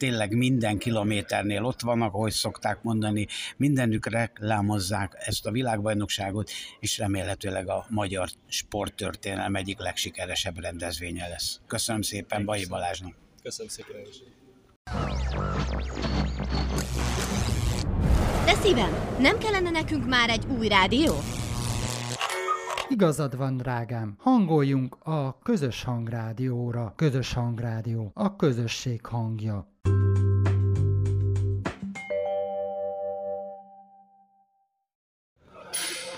tényleg minden kilométernél ott vannak, ahogy szokták mondani, mindenük reklámozzák ezt a világbajnokságot, és remélhetőleg a magyar sporttörténelem egyik legsikeresebb rendezvénye lesz. Köszönöm szépen Bai Balázsnak. Köszönöm szépen. De szívem, nem kellene nekünk már egy új rádió? Igazad van, drágám. Hangoljunk a közös hangrádióra. Közös hangrádió. A közösség hangja.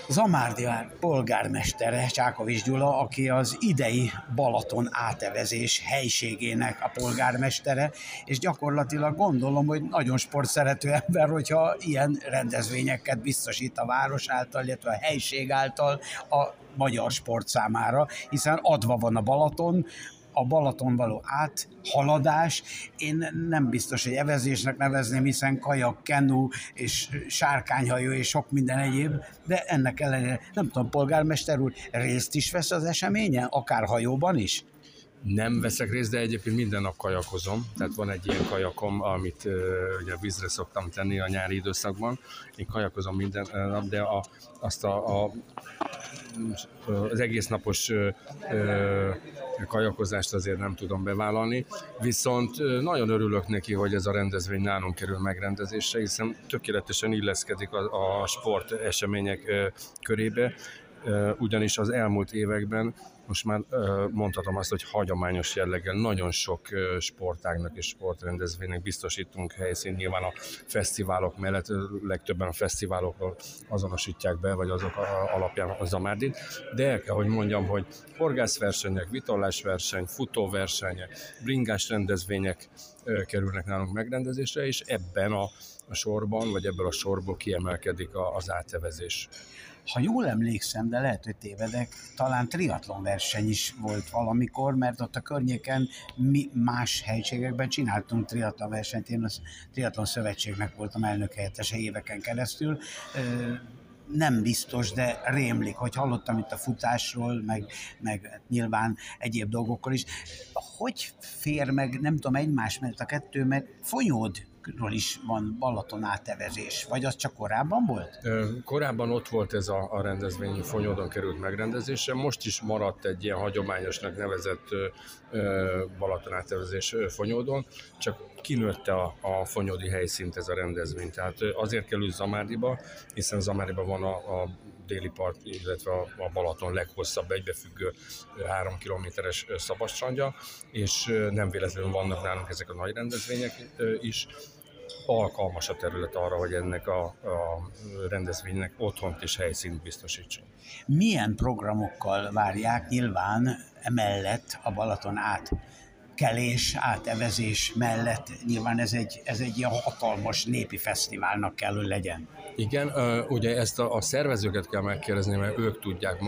Zamárdián polgármestere, Csákovics Gyula, aki az idei Balaton átevezés helységének a polgármestere, és gyakorlatilag gondolom, hogy nagyon sportszerető ember, hogyha ilyen rendezvényeket biztosít a város által, illetve a helység által a magyar sport számára, hiszen adva van a Balaton, a Balaton való áthaladás. Én nem biztos, hogy evezésnek nevezném, hiszen kajak, kenu és sárkányhajó és sok minden egyéb, de ennek ellenére, nem tudom, polgármester úr részt is vesz az eseményen, akár hajóban is? Nem veszek részt, de egyébként minden nap kajakozom. Tehát van egy ilyen kajakom, amit uh, ugye vízre szoktam tenni a nyári időszakban. Én kajakozom minden nap, de a, azt a, a az egész napos kajakozást azért nem tudom bevállalni, viszont nagyon örülök neki, hogy ez a rendezvény nálunk kerül megrendezésre, hiszen tökéletesen illeszkedik a, a sport események körébe, ugyanis az elmúlt években most már mondhatom azt, hogy hagyományos jelleggel nagyon sok sportágnak és sportrendezvénynek biztosítunk helyszínt. Nyilván a fesztiválok mellett legtöbben a fesztiválokról azonosítják be, vagy azok alapján a Zamárdit, de el kell, hogy mondjam, hogy horgászversenyek, vitorlásverseny, futóversenyek, bringás rendezvények kerülnek nálunk megrendezésre, és ebben a, a sorban, vagy ebből a sorból kiemelkedik az átevezés ha jól emlékszem, de lehet, hogy tévedek, talán triatlon verseny is volt valamikor, mert ott a környéken mi más helységekben csináltunk triatlon versenyt. Én a Triatlon Szövetségnek voltam elnök helyettese éveken keresztül nem biztos, de rémlik, hogy hallottam itt a futásról, meg, meg nyilván egyéb dolgokról is. Hogy fér meg, nem tudom, egymás mert a kettő, mert folyód ról is van Balaton átevezés, vagy az csak korábban volt? Korábban ott volt ez a, a rendezvény, Fonyódon került megrendezésre, most is maradt egy ilyen hagyományosnak nevezett Balaton átevezés Fonyódon, csak kinőtte a, a fonyódi helyszínt ez a rendezvény. Tehát azért kerül Zamárdiba, hiszen Zamárdiba van a, a déli part, illetve a, Balaton leghosszabb egybefüggő három kilométeres szabadstrandja, és nem véletlenül vannak nálunk ezek a nagy rendezvények is, alkalmas a terület arra, hogy ennek a, a rendezvénynek otthont és helyszínt biztosítson. Milyen programokkal várják nyilván emellett a Balaton át kelés, átevezés mellett nyilván ez egy, ez egy ilyen hatalmas népi fesztiválnak kell, hogy legyen. Igen, ugye ezt a, a szervezőket kell megkérdezni, mert ők tudják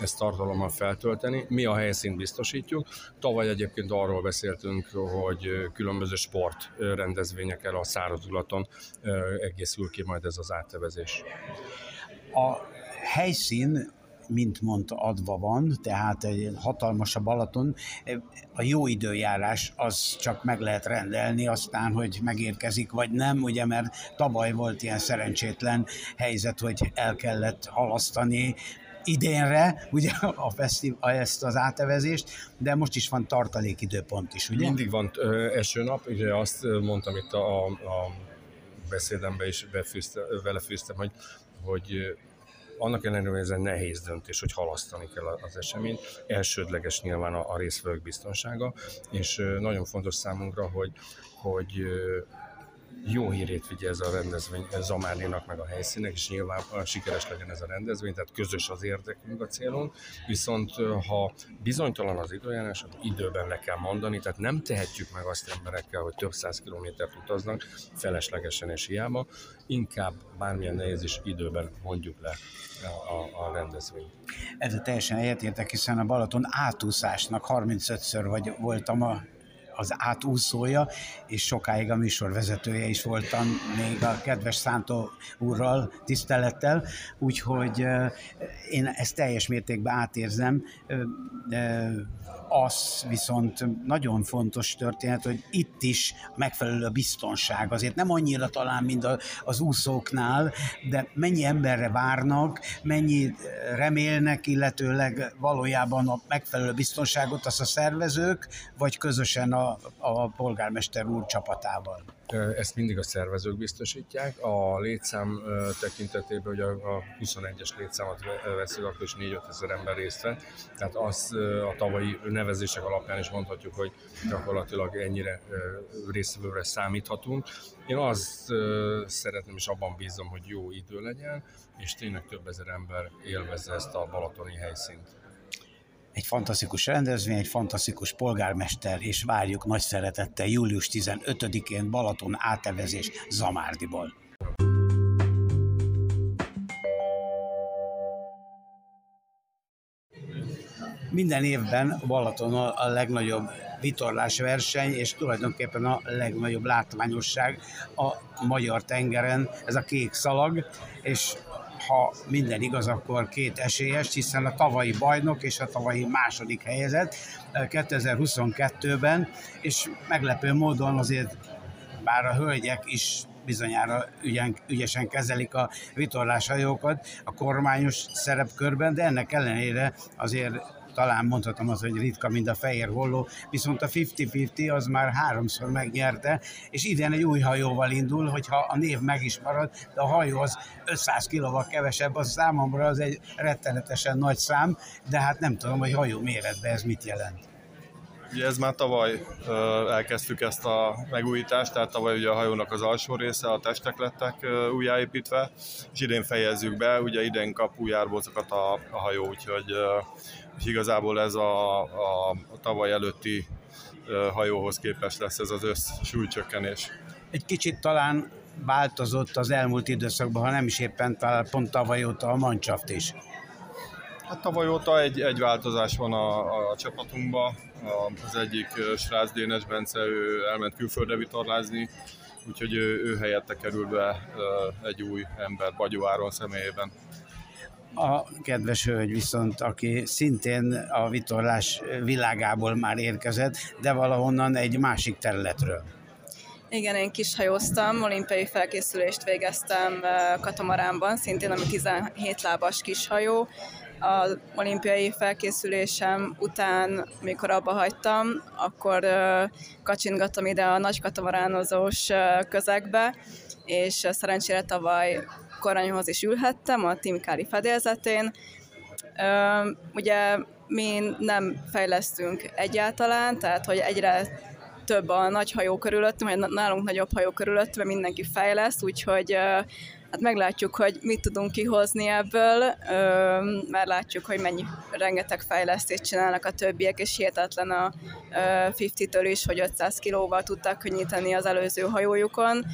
ezt tartalommal feltölteni. Mi a helyszínt biztosítjuk. Tavaly egyébként arról beszéltünk, hogy különböző sportrendezvényekkel a szárazulaton egészül ki majd ez az áttevezés. A helyszín mint mondta, adva van, tehát egy hatalmas a Balaton. A jó időjárás az csak meg lehet rendelni, aztán, hogy megérkezik vagy nem, ugye, mert tavaly volt ilyen szerencsétlen helyzet, hogy el kellett halasztani, idénre, ugye a fesztiv, ezt az átevezést, de most is van tartalékidőpont is, ugye? Mindig van ö, esőnap, ugye azt mondtam itt a, a beszédembe is befűzte, vele hogy, hogy annak ellenére, hogy ez egy nehéz döntés, hogy halasztani kell az eseményt. Elsődleges nyilván a, a részvevők biztonsága, és nagyon fontos számunkra, hogy, hogy jó hírét vigye ez a rendezvény Zamálinak meg a helyszínek, és nyilván sikeres legyen ez a rendezvény, tehát közös az érdekünk a célunk, viszont ha bizonytalan az időjárás, akkor időben le kell mondani, tehát nem tehetjük meg azt emberekkel, hogy több száz kilométert utaznak, feleslegesen és hiába, inkább bármilyen nehéz is időben mondjuk le a, a, a rendezvény. Ez teljesen egyetértek, hiszen a Balaton átúszásnak 35-ször vagy voltam a az átúszója, és sokáig a műsorvezetője is voltam, még a kedves Szántó úrral, tisztelettel, úgyhogy én ezt teljes mértékben átérzem. Az viszont nagyon fontos történet, hogy itt is megfelelő a biztonság. Azért nem annyira talán, mint az úszóknál, de mennyi emberre várnak, mennyi remélnek, illetőleg valójában a megfelelő biztonságot az a szervezők, vagy közösen a a, polgármester úr csapatával. Ezt mindig a szervezők biztosítják. A létszám tekintetében, hogy a 21-es létszámot veszünk, akkor is 4-5 ezer ember részt vett. Tehát az a tavalyi nevezések alapján is mondhatjuk, hogy gyakorlatilag ennyire résztvevőre számíthatunk. Én azt szeretném, és abban bízom, hogy jó idő legyen, és tényleg több ezer ember élvezze ezt a balatoni helyszínt egy fantasztikus rendezvény, egy fantasztikus polgármester, és várjuk nagy szeretettel július 15-én Balaton átevezés Zamárdiból. Minden évben Balaton a legnagyobb vitorlás verseny, és tulajdonképpen a legnagyobb látványosság a magyar tengeren, ez a kék szalag, és ha minden igaz, akkor két esélyes, hiszen a tavalyi bajnok és a tavalyi második helyezett 2022-ben, és meglepő módon azért bár a hölgyek is bizonyára ügyen, ügyesen kezelik a vitorláshajókat a kormányos szerepkörben, de ennek ellenére azért talán mondhatom az, hogy ritka, mint a fehér holló, viszont a 50-50 az már háromszor megnyerte, és idén egy új hajóval indul, hogyha a név meg is marad, de a hajó az 500 kilóval kevesebb, az számomra az egy rettenetesen nagy szám, de hát nem tudom, hogy hajó méretben ez mit jelent. Ugye ez már tavaly elkezdtük ezt a megújítást, tehát tavaly ugye a hajónak az alsó része, a testek lettek újjáépítve, és idén fejezzük be, ugye idén kap új a, a hajó, úgyhogy és igazából ez a, a, a tavaly előtti hajóhoz képest lesz ez az össz súlycsökkenés. Egy kicsit talán változott az elmúlt időszakban, ha nem is éppen talán pont tavaly óta a Mancshaft is. Hát tavaly óta egy, egy változás van a, a csapatunkban. Az egyik Srác Dénes Bence, ő elment külföldre vitorlázni, úgyhogy ő, ő helyette kerül be egy új ember Bagyó Áron személyében a kedves hölgy viszont, aki szintén a vitorlás világából már érkezett, de valahonnan egy másik területről. Igen, én kishajóztam, olimpiai felkészülést végeztem Katamaránban, szintén ami 17 lábas kishajó. A olimpiai felkészülésem után, mikor abba hagytam, akkor kacsingattam ide a nagy katamaránozós közegbe, és szerencsére tavaly koronyhoz is ülhettem a Timkári fedélzetén. Ugye mi nem fejlesztünk egyáltalán, tehát hogy egyre több a nagy hajó körülöttünk, vagy nálunk nagyobb hajó körülöttünk, mindenki fejleszt, úgyhogy hát meglátjuk, hogy mit tudunk kihozni ebből, mert látjuk, hogy mennyi rengeteg fejlesztést csinálnak a többiek, és hihetetlen a 50-től is, hogy 500 kilóval tudták könnyíteni az előző hajójukon,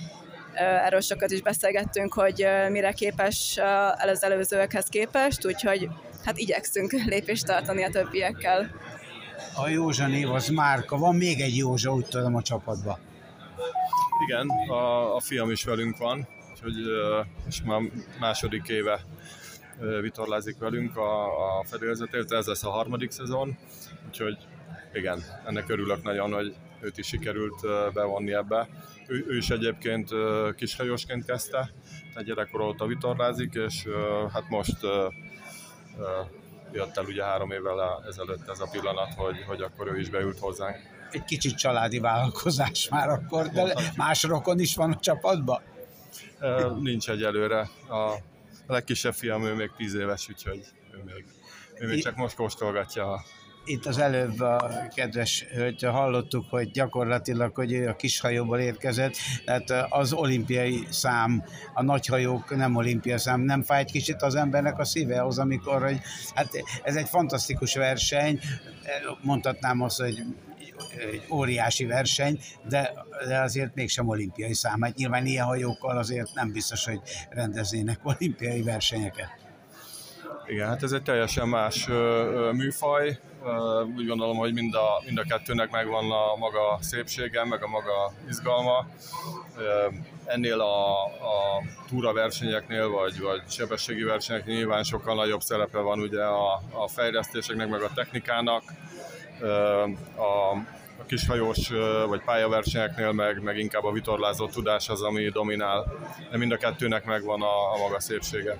Erről sokat is beszélgettünk, hogy mire képes az előzőekhez képest, úgyhogy hát igyekszünk lépést tartani a többiekkel. A Józsa név az Márka, van még egy Józsa, úgy tudom a csapatban. Igen, a, a fiam is velünk van, úgyhogy és már második éve vitorlázik velünk a, a fedélzetért, ez lesz a harmadik szezon, úgyhogy igen, ennek örülök nagyon, hogy őt is sikerült bevonni ebbe. Ő, ő is egyébként kishajósként kezdte, tehát gyerekkor óta vitorlázik, és hát most jött el ugye három évvel ezelőtt ez a pillanat, hogy, hogy akkor ő is beült hozzánk. Egy kicsit családi vállalkozás már akkor, de más rokon is van a csapatban? Nincs egyelőre. A legkisebb fiam, ő még tíz éves, úgyhogy ő még, ő még csak most kóstolgatja a itt az előbb a kedves hölgytől hallottuk, hogy gyakorlatilag, hogy ő a kishajóból érkezett, tehát az olimpiai szám, a nagyhajók nem olimpia szám, nem fáj egy kicsit az embernek a szíve az, amikor, hogy hát ez egy fantasztikus verseny, mondhatnám azt, hogy egy óriási verseny, de, de azért mégsem olimpiai szám. Hát nyilván ilyen hajókkal azért nem biztos, hogy rendeznének olimpiai versenyeket. Igen, hát ez egy teljesen más műfaj, úgy gondolom, hogy mind a, mind a kettőnek megvan a maga szépsége, meg a maga izgalma. Ennél a, a túra versenyeknél, vagy, vagy sebességi versenyeknél nyilván sokkal nagyobb szerepe van ugye a, a fejlesztéseknek, meg a technikának. A, a kishajós vagy pályaversenyeknél meg, meg inkább a vitorlázó tudás az, ami dominál, de mind a kettőnek megvan a, a maga szépsége.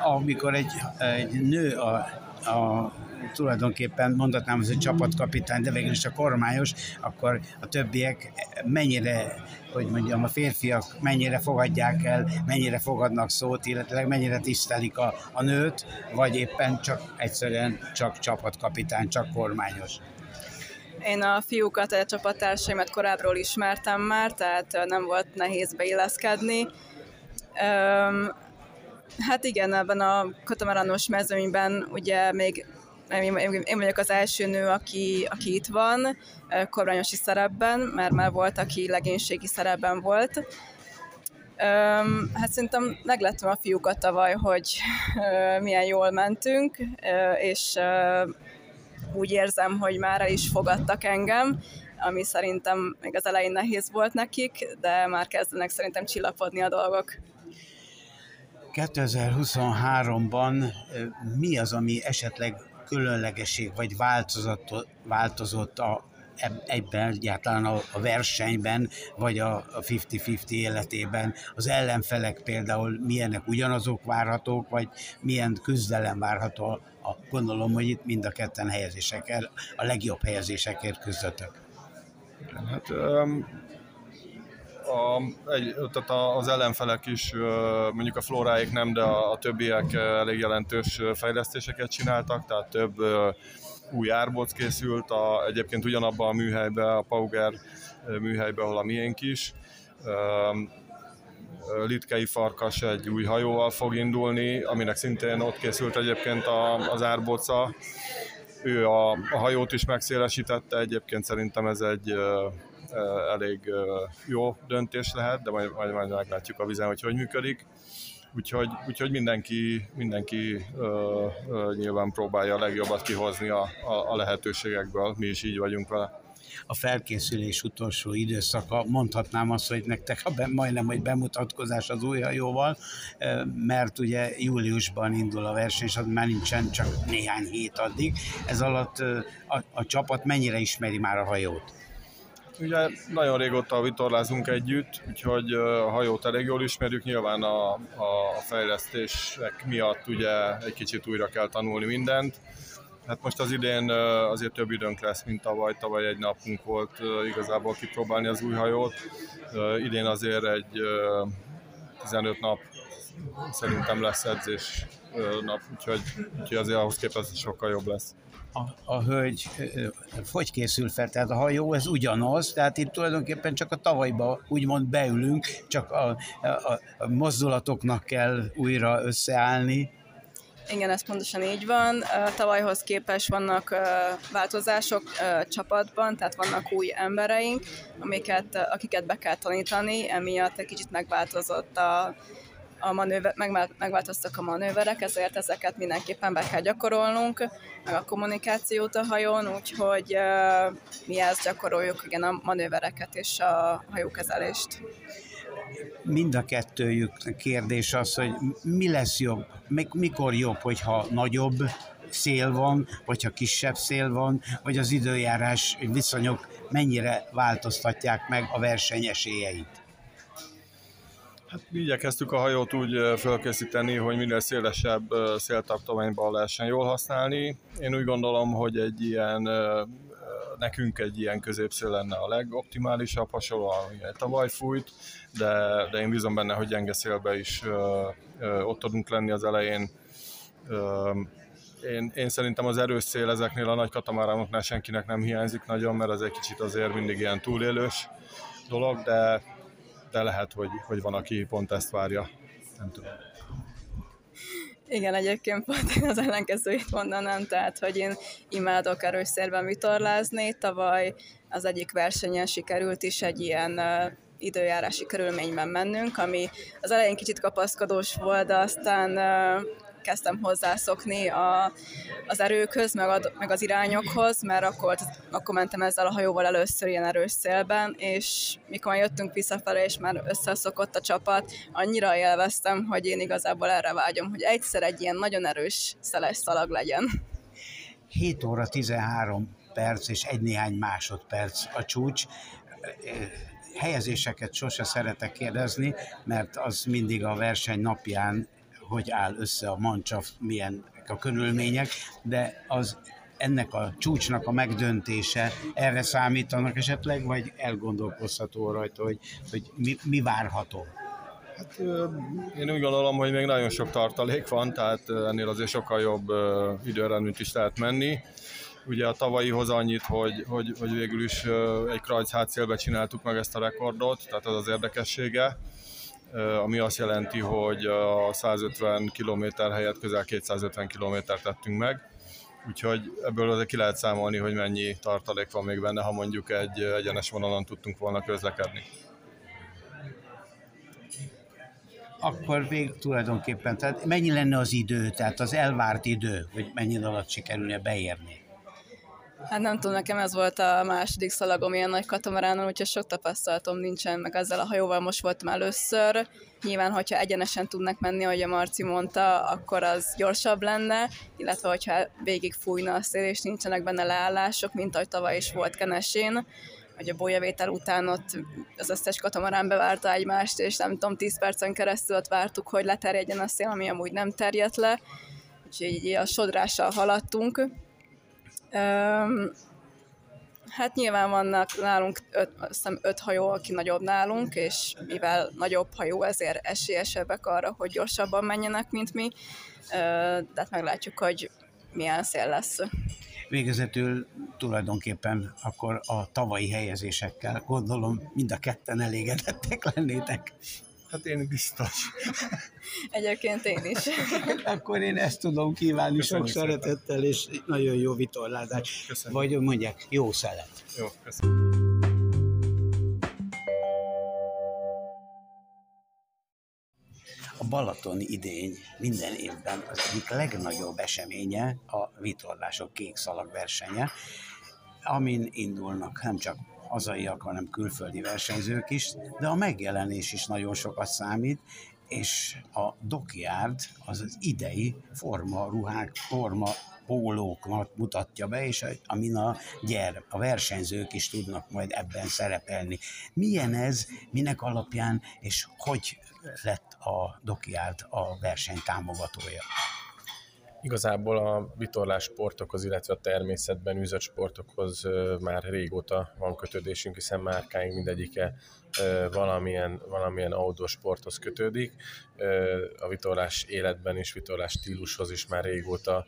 Amikor egy, egy nő a a tulajdonképpen mondhatnám, hogy csapatkapitány, de végül is a kormányos, akkor a többiek mennyire, hogy mondjam, a férfiak mennyire fogadják el, mennyire fogadnak szót, illetve mennyire tisztelik a, a nőt, vagy éppen csak egyszerűen csak csapatkapitány, csak kormányos. Én a fiúkat, a csapattársaimat korábbról ismertem már, tehát nem volt nehéz beilleszkedni. Hát igen, ebben a katamaranos mezőnyben ugye még én vagyok az első nő, aki, aki itt van, kormányosi szerepben, mert már volt, aki legénységi szerepben volt. Hát szerintem meglettem a fiúkat tavaly, hogy milyen jól mentünk, és úgy érzem, hogy már el is fogadtak engem, ami szerintem még az elején nehéz volt nekik, de már kezdenek szerintem csillapodni a dolgok. 2023-ban mi az, ami esetleg különlegesség vagy változott, a, ebben egyáltalán a, a versenyben, vagy a 50-50 életében. Az ellenfelek például milyenek ugyanazok várhatók, vagy milyen küzdelem várható. A, gondolom, hogy itt mind a ketten helyezésekkel, a legjobb helyezésekért küzdötök. Hát a, egy, tehát az ellenfelek is, mondjuk a floráik nem, de a, a többiek elég jelentős fejlesztéseket csináltak, tehát több új árboc készült, a, egyébként ugyanabban a műhelyben, a Pauger műhelyben, ahol a miénk is. Litkei Farkas egy új hajóval fog indulni, aminek szintén ott készült egyébként a, az árboca. Ő a, a hajót is megszélesítette, egyébként szerintem ez egy elég jó döntés lehet, de majd, majd, majd meglátjuk a vizen, hogy hogy működik. Úgyhogy, úgyhogy mindenki, mindenki ö, ö, nyilván próbálja a legjobbat kihozni a, a, a lehetőségekből, mi is így vagyunk vele a felkészülés utolsó időszaka, mondhatnám azt, hogy nektek a be, majdnem, hogy bemutatkozás az új hajóval, mert ugye júliusban indul a verseny, és az már nincsen csak néhány hét addig. Ez alatt a, a csapat mennyire ismeri már a hajót? Ugye nagyon régóta vitorlázunk együtt, úgyhogy a hajót elég jól ismerjük, nyilván a, a fejlesztések miatt ugye egy kicsit újra kell tanulni mindent. Hát most az idén azért több időnk lesz, mint tavaly. Tavaly egy napunk volt igazából kipróbálni az új hajót. Idén azért egy 15 nap szerintem lesz edzés nap, úgyhogy, úgyhogy azért ahhoz képest sokkal jobb lesz a, a hölgy hogy készül fel, tehát a hajó ez ugyanaz, tehát itt tulajdonképpen csak a tavalyba úgymond beülünk, csak a, a, a mozdulatoknak kell újra összeállni. Igen, ez pontosan így van. Tavalyhoz képest vannak változások csapatban, tehát vannak új embereink, amiket, akiket be kell tanítani, emiatt egy kicsit megváltozott a, a manőver, meg, megváltoztak a manőverek, ezért ezeket mindenképpen be kell gyakorolnunk, meg a kommunikációt a hajón, úgyhogy uh, mi ezt gyakoroljuk, igen, a manővereket és a hajókezelést. Mind a kettőjük kérdés az, hogy mi lesz jobb, mikor jobb, hogyha nagyobb szél van, vagy ha kisebb szél van, vagy az időjárás viszonyok mennyire változtatják meg a verseny esélyeit. Hát mi igyekeztük a hajót úgy felkészíteni, hogy minél szélesebb széltartományban lehessen jól használni. Én úgy gondolom, hogy egy ilyen nekünk egy ilyen középszél lenne a legoptimálisabb, hasonlóan, tavaly fújt, de, de én bízom benne, hogy gyenge szélbe is ö, ö, ott tudunk lenni az elején. Ö, én, én szerintem az erős szél ezeknél a nagy katamaránoknál senkinek nem hiányzik nagyon, mert az egy kicsit azért mindig ilyen túlélős dolog, de de lehet, hogy, hogy van, aki pont ezt várja. Nem tudom. Igen, egyébként pont én az ellenkezőjét mondanám, tehát, hogy én imádok erős szérben vitorlázni. Tavaly az egyik versenyen sikerült is egy ilyen időjárási körülményben mennünk, ami az elején kicsit kapaszkodós volt, de aztán kezdtem hozzászokni a, az erőkhöz, meg, a, meg az irányokhoz, mert akkor, akkor mentem ezzel a hajóval először ilyen erős szélben, és mikor jöttünk visszafelé, és már összeszokott a csapat, annyira élveztem, hogy én igazából erre vágyom, hogy egyszer egy ilyen nagyon erős szeles szalag legyen. 7 óra 13 perc és egy néhány másodperc a csúcs helyezéseket sose szeretek kérdezni, mert az mindig a verseny napján hogy áll össze a mancsaf, milyen a körülmények, de az ennek a csúcsnak a megdöntése, erre számítanak esetleg, vagy elgondolkozható rajta, hogy, hogy mi, mi várható? Hát, én úgy gondolom, hogy még nagyon sok tartalék van, tehát ennél azért sokkal jobb időrendűt is lehet menni. Ugye a tavalyihoz annyit, hogy, hogy, hogy végül is egy Krajc hátszélbe csináltuk meg ezt a rekordot, tehát az az érdekessége, ami azt jelenti, hogy a 150 km helyett közel 250 km tettünk meg. Úgyhogy ebből azért ki lehet számolni, hogy mennyi tartalék van még benne, ha mondjuk egy egyenes vonalon tudtunk volna közlekedni. Akkor még tulajdonképpen, tehát mennyi lenne az idő, tehát az elvárt idő, hogy mennyi alatt sikerülne beérni? Hát nem tudom, nekem ez volt a második szalagom ilyen nagy katamaránon, úgyhogy sok tapasztalatom nincsen, meg ezzel a hajóval most voltam először. Nyilván, hogyha egyenesen tudnak menni, ahogy a Marci mondta, akkor az gyorsabb lenne, illetve hogyha végig fújna a szél, és nincsenek benne leállások, mint ahogy tavaly is volt Kenesén, hogy a bolyavétel után ott az összes katamarán bevárta egymást, és nem tudom, 10 percen keresztül ott vártuk, hogy leterjedjen a szél, ami amúgy nem terjedt le, úgyhogy így a sodrással haladtunk hát nyilván vannak nálunk öt, hiszem öt hajó, aki nagyobb nálunk, és mivel nagyobb hajó, ezért esélyesebbek arra, hogy gyorsabban menjenek, mint mi. de hát meglátjuk, hogy milyen szél lesz. Végezetül tulajdonképpen akkor a tavalyi helyezésekkel gondolom mind a ketten elégedettek lennétek. Hát én biztos. Egyébként én is. Akkor én ezt tudom kívánni köszönöm sok szépen. szeretettel, és nagyon jó vitorlázás. Köszönöm. Vagy mondják, jó szelet. Jó, köszönöm. A Balaton idény minden évben az egyik legnagyobb eseménye a vitorlások kék szalag versenye, amin indulnak nem csak hazaiak, hanem külföldi versenyzők is, de a megjelenés is nagyon sokat számít, és a Dockyard az az idei forma ruhák, forma pólóknak mutatja be, és amin a gyere, a versenyzők is tudnak majd ebben szerepelni. Milyen ez, minek alapján, és hogy lett a Dockyard a verseny támogatója? Igazából a vitorlás sportokhoz, illetve a természetben űzött sportokhoz már régóta van kötődésünk, hiszen márkáink mindegyike valamilyen, valamilyen outdoor sporthoz kötődik. A vitorlás életben és vitorlás stílushoz is már régóta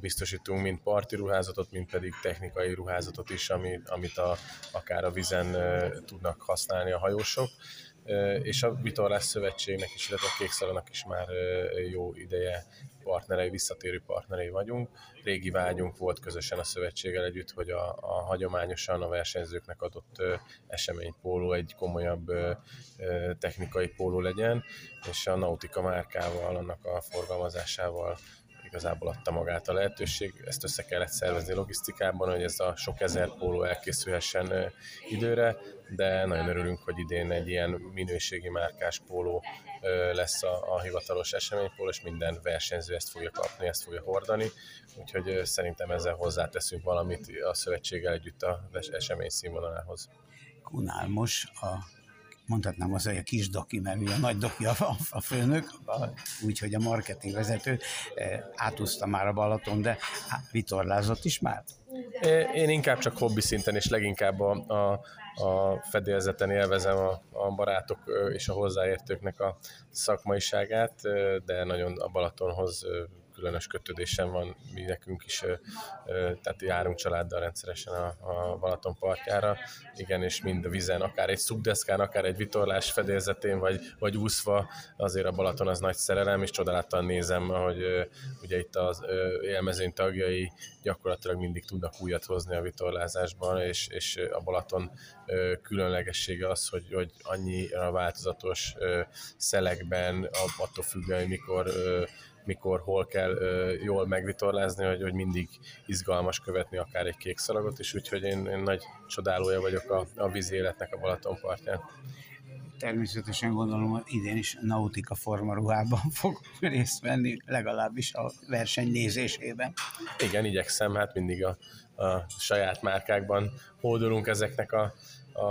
biztosítunk mind parti ruházatot, mind pedig technikai ruházatot is, ami, amit a, akár a vizen tudnak használni a hajósok és a Vitorlás Szövetségnek is, illetve a Kékszalanak is már jó ideje partnerei, visszatérő partnerei vagyunk. Régi vágyunk volt közösen a szövetséggel együtt, hogy a, a hagyományosan a versenyzőknek adott eseménypóló egy komolyabb technikai póló legyen, és a Nautica márkával, annak a forgalmazásával igazából adta magát a lehetőség. Ezt össze kellett szervezni logisztikában, hogy ez a sok ezer póló elkészülhessen időre, de nagyon örülünk, hogy idén egy ilyen minőségi márkás póló lesz a, a hivatalos eseménypóló, és minden versenyző ezt fogja kapni, ezt fogja hordani, úgyhogy szerintem ezzel hozzáteszünk valamit a szövetséggel együtt a esemény színvonalához. Kunálmos a mondhatnám az, hogy a kis doki, mert ugye a nagy doki a, a főnök, úgyhogy a marketing vezető, átúzta már a Balaton, de vitorlázott is már? Én inkább csak hobbi szinten, és leginkább a, a, a fedélzeten élvezem a, a barátok és a hozzáértőknek a szakmaiságát, de nagyon a Balatonhoz különös kötődésem van mi nekünk is, tehát járunk családdal rendszeresen a, a Balaton partjára, igen, és mind a vizen, akár egy szubdeszkán, akár egy vitorlás fedélzetén, vagy, vagy úszva, azért a Balaton az nagy szerelem, és csodálattal nézem, hogy ugye itt az élmezőny tagjai gyakorlatilag mindig tudnak újat hozni a vitorlázásban, és, és a Balaton különlegessége az, hogy, hogy annyira változatos szelekben, attól függően, hogy mikor mikor, hol kell jól megvitorlázni, hogy, hogy mindig izgalmas követni akár egy kék szalagot is, úgyhogy én, én nagy csodálója vagyok a, a vízi életnek a Balaton partján. Természetesen gondolom, hogy idén is nautika formaruhában fog részt venni, legalábbis a verseny nézésében. Igen, igyekszem, hát mindig a, a saját márkákban hódolunk ezeknek a, a,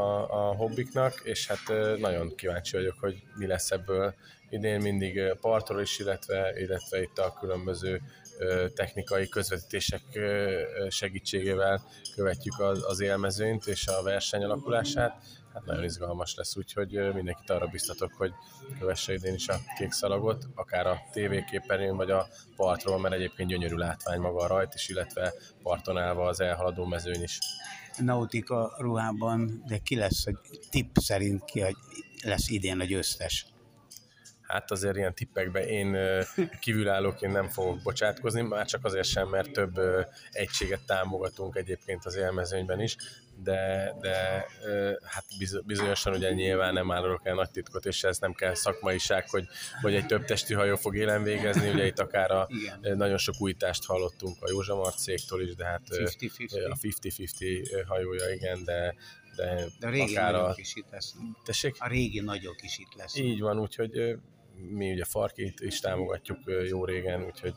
a hobbiknak, és hát nagyon kíváncsi vagyok, hogy mi lesz ebből idén mindig partról is, illetve, illetve itt a különböző technikai közvetítések segítségével követjük az, az élmezőnyt és a verseny alakulását. Hát nagyon izgalmas lesz, úgyhogy mindenkit arra biztatok, hogy kövesse idén is a kék szalagot, akár a tévéképernyőn vagy a partról, mert egyébként gyönyörű látvány maga a rajt is, illetve parton állva az elhaladó mezőny is. Nautika ruhában, de ki lesz, hogy tipp szerint ki lesz idén a győztes? Hát azért ilyen tippekbe én kívülállóként nem fogok bocsátkozni, már csak azért sem, mert több egységet támogatunk egyébként az élmezőnyben is, de, de hát bizonyosan ugye nyilván nem árulok el nagy titkot, és ez nem kell szakmaiság, hogy, hogy egy több testi hajó fog élen végezni, ugye itt akár a, nagyon sok újítást hallottunk a Józsa Marcéktól is, de hát 50-50. a 50-50 hajója, igen, de, de, de a régi akár a... is itt lesz. Tessék? A régi nagyok is itt lesz. Így van, úgyhogy mi ugye Farkit is támogatjuk jó régen, úgyhogy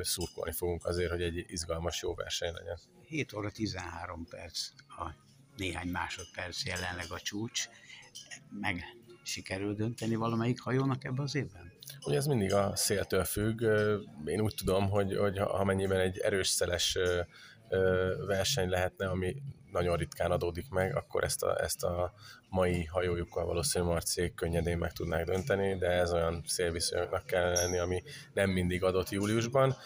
szurkolni fogunk azért, hogy egy izgalmas jó verseny legyen. 7 óra 13 perc, a néhány másodperc jelenleg a csúcs. Meg sikerül dönteni valamelyik hajónak ebbe az évben? Ugye ez mindig a széltől függ. Én úgy tudom, hogy, hogy ha mennyiben egy erős szeles verseny lehetne, ami nagyon ritkán adódik meg, akkor ezt a, ezt a mai hajójukkal valószínűleg Marcék könnyedén meg tudnák dönteni, de ez olyan szélviszonyoknak kell lenni, ami nem mindig adott júliusban.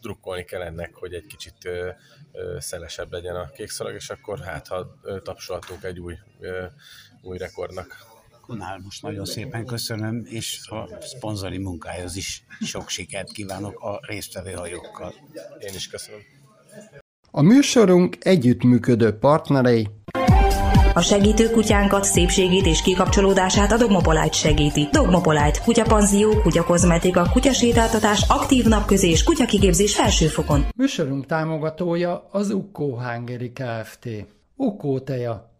Drukkolni kell ennek, hogy egy kicsit szelesebb legyen a kékszalag, és akkor hát ha tapsolhatunk egy új, új rekordnak. Kunál, most nagyon szépen köszönöm, és a szponzori munkához is sok sikert kívánok a résztvevő hajókkal. Én is köszönöm. A műsorunk együttműködő partnerei a segítő kutyánkat, szépségét és kikapcsolódását a Dogmopolite segíti. Dogmopolite, kutyapanzió, kutyakozmetika, kutyasétáltatás, aktív napközés, kutyakigépzés felsőfokon. Műsorunk támogatója az Ukkó Hungary Kft. Ukkó teja,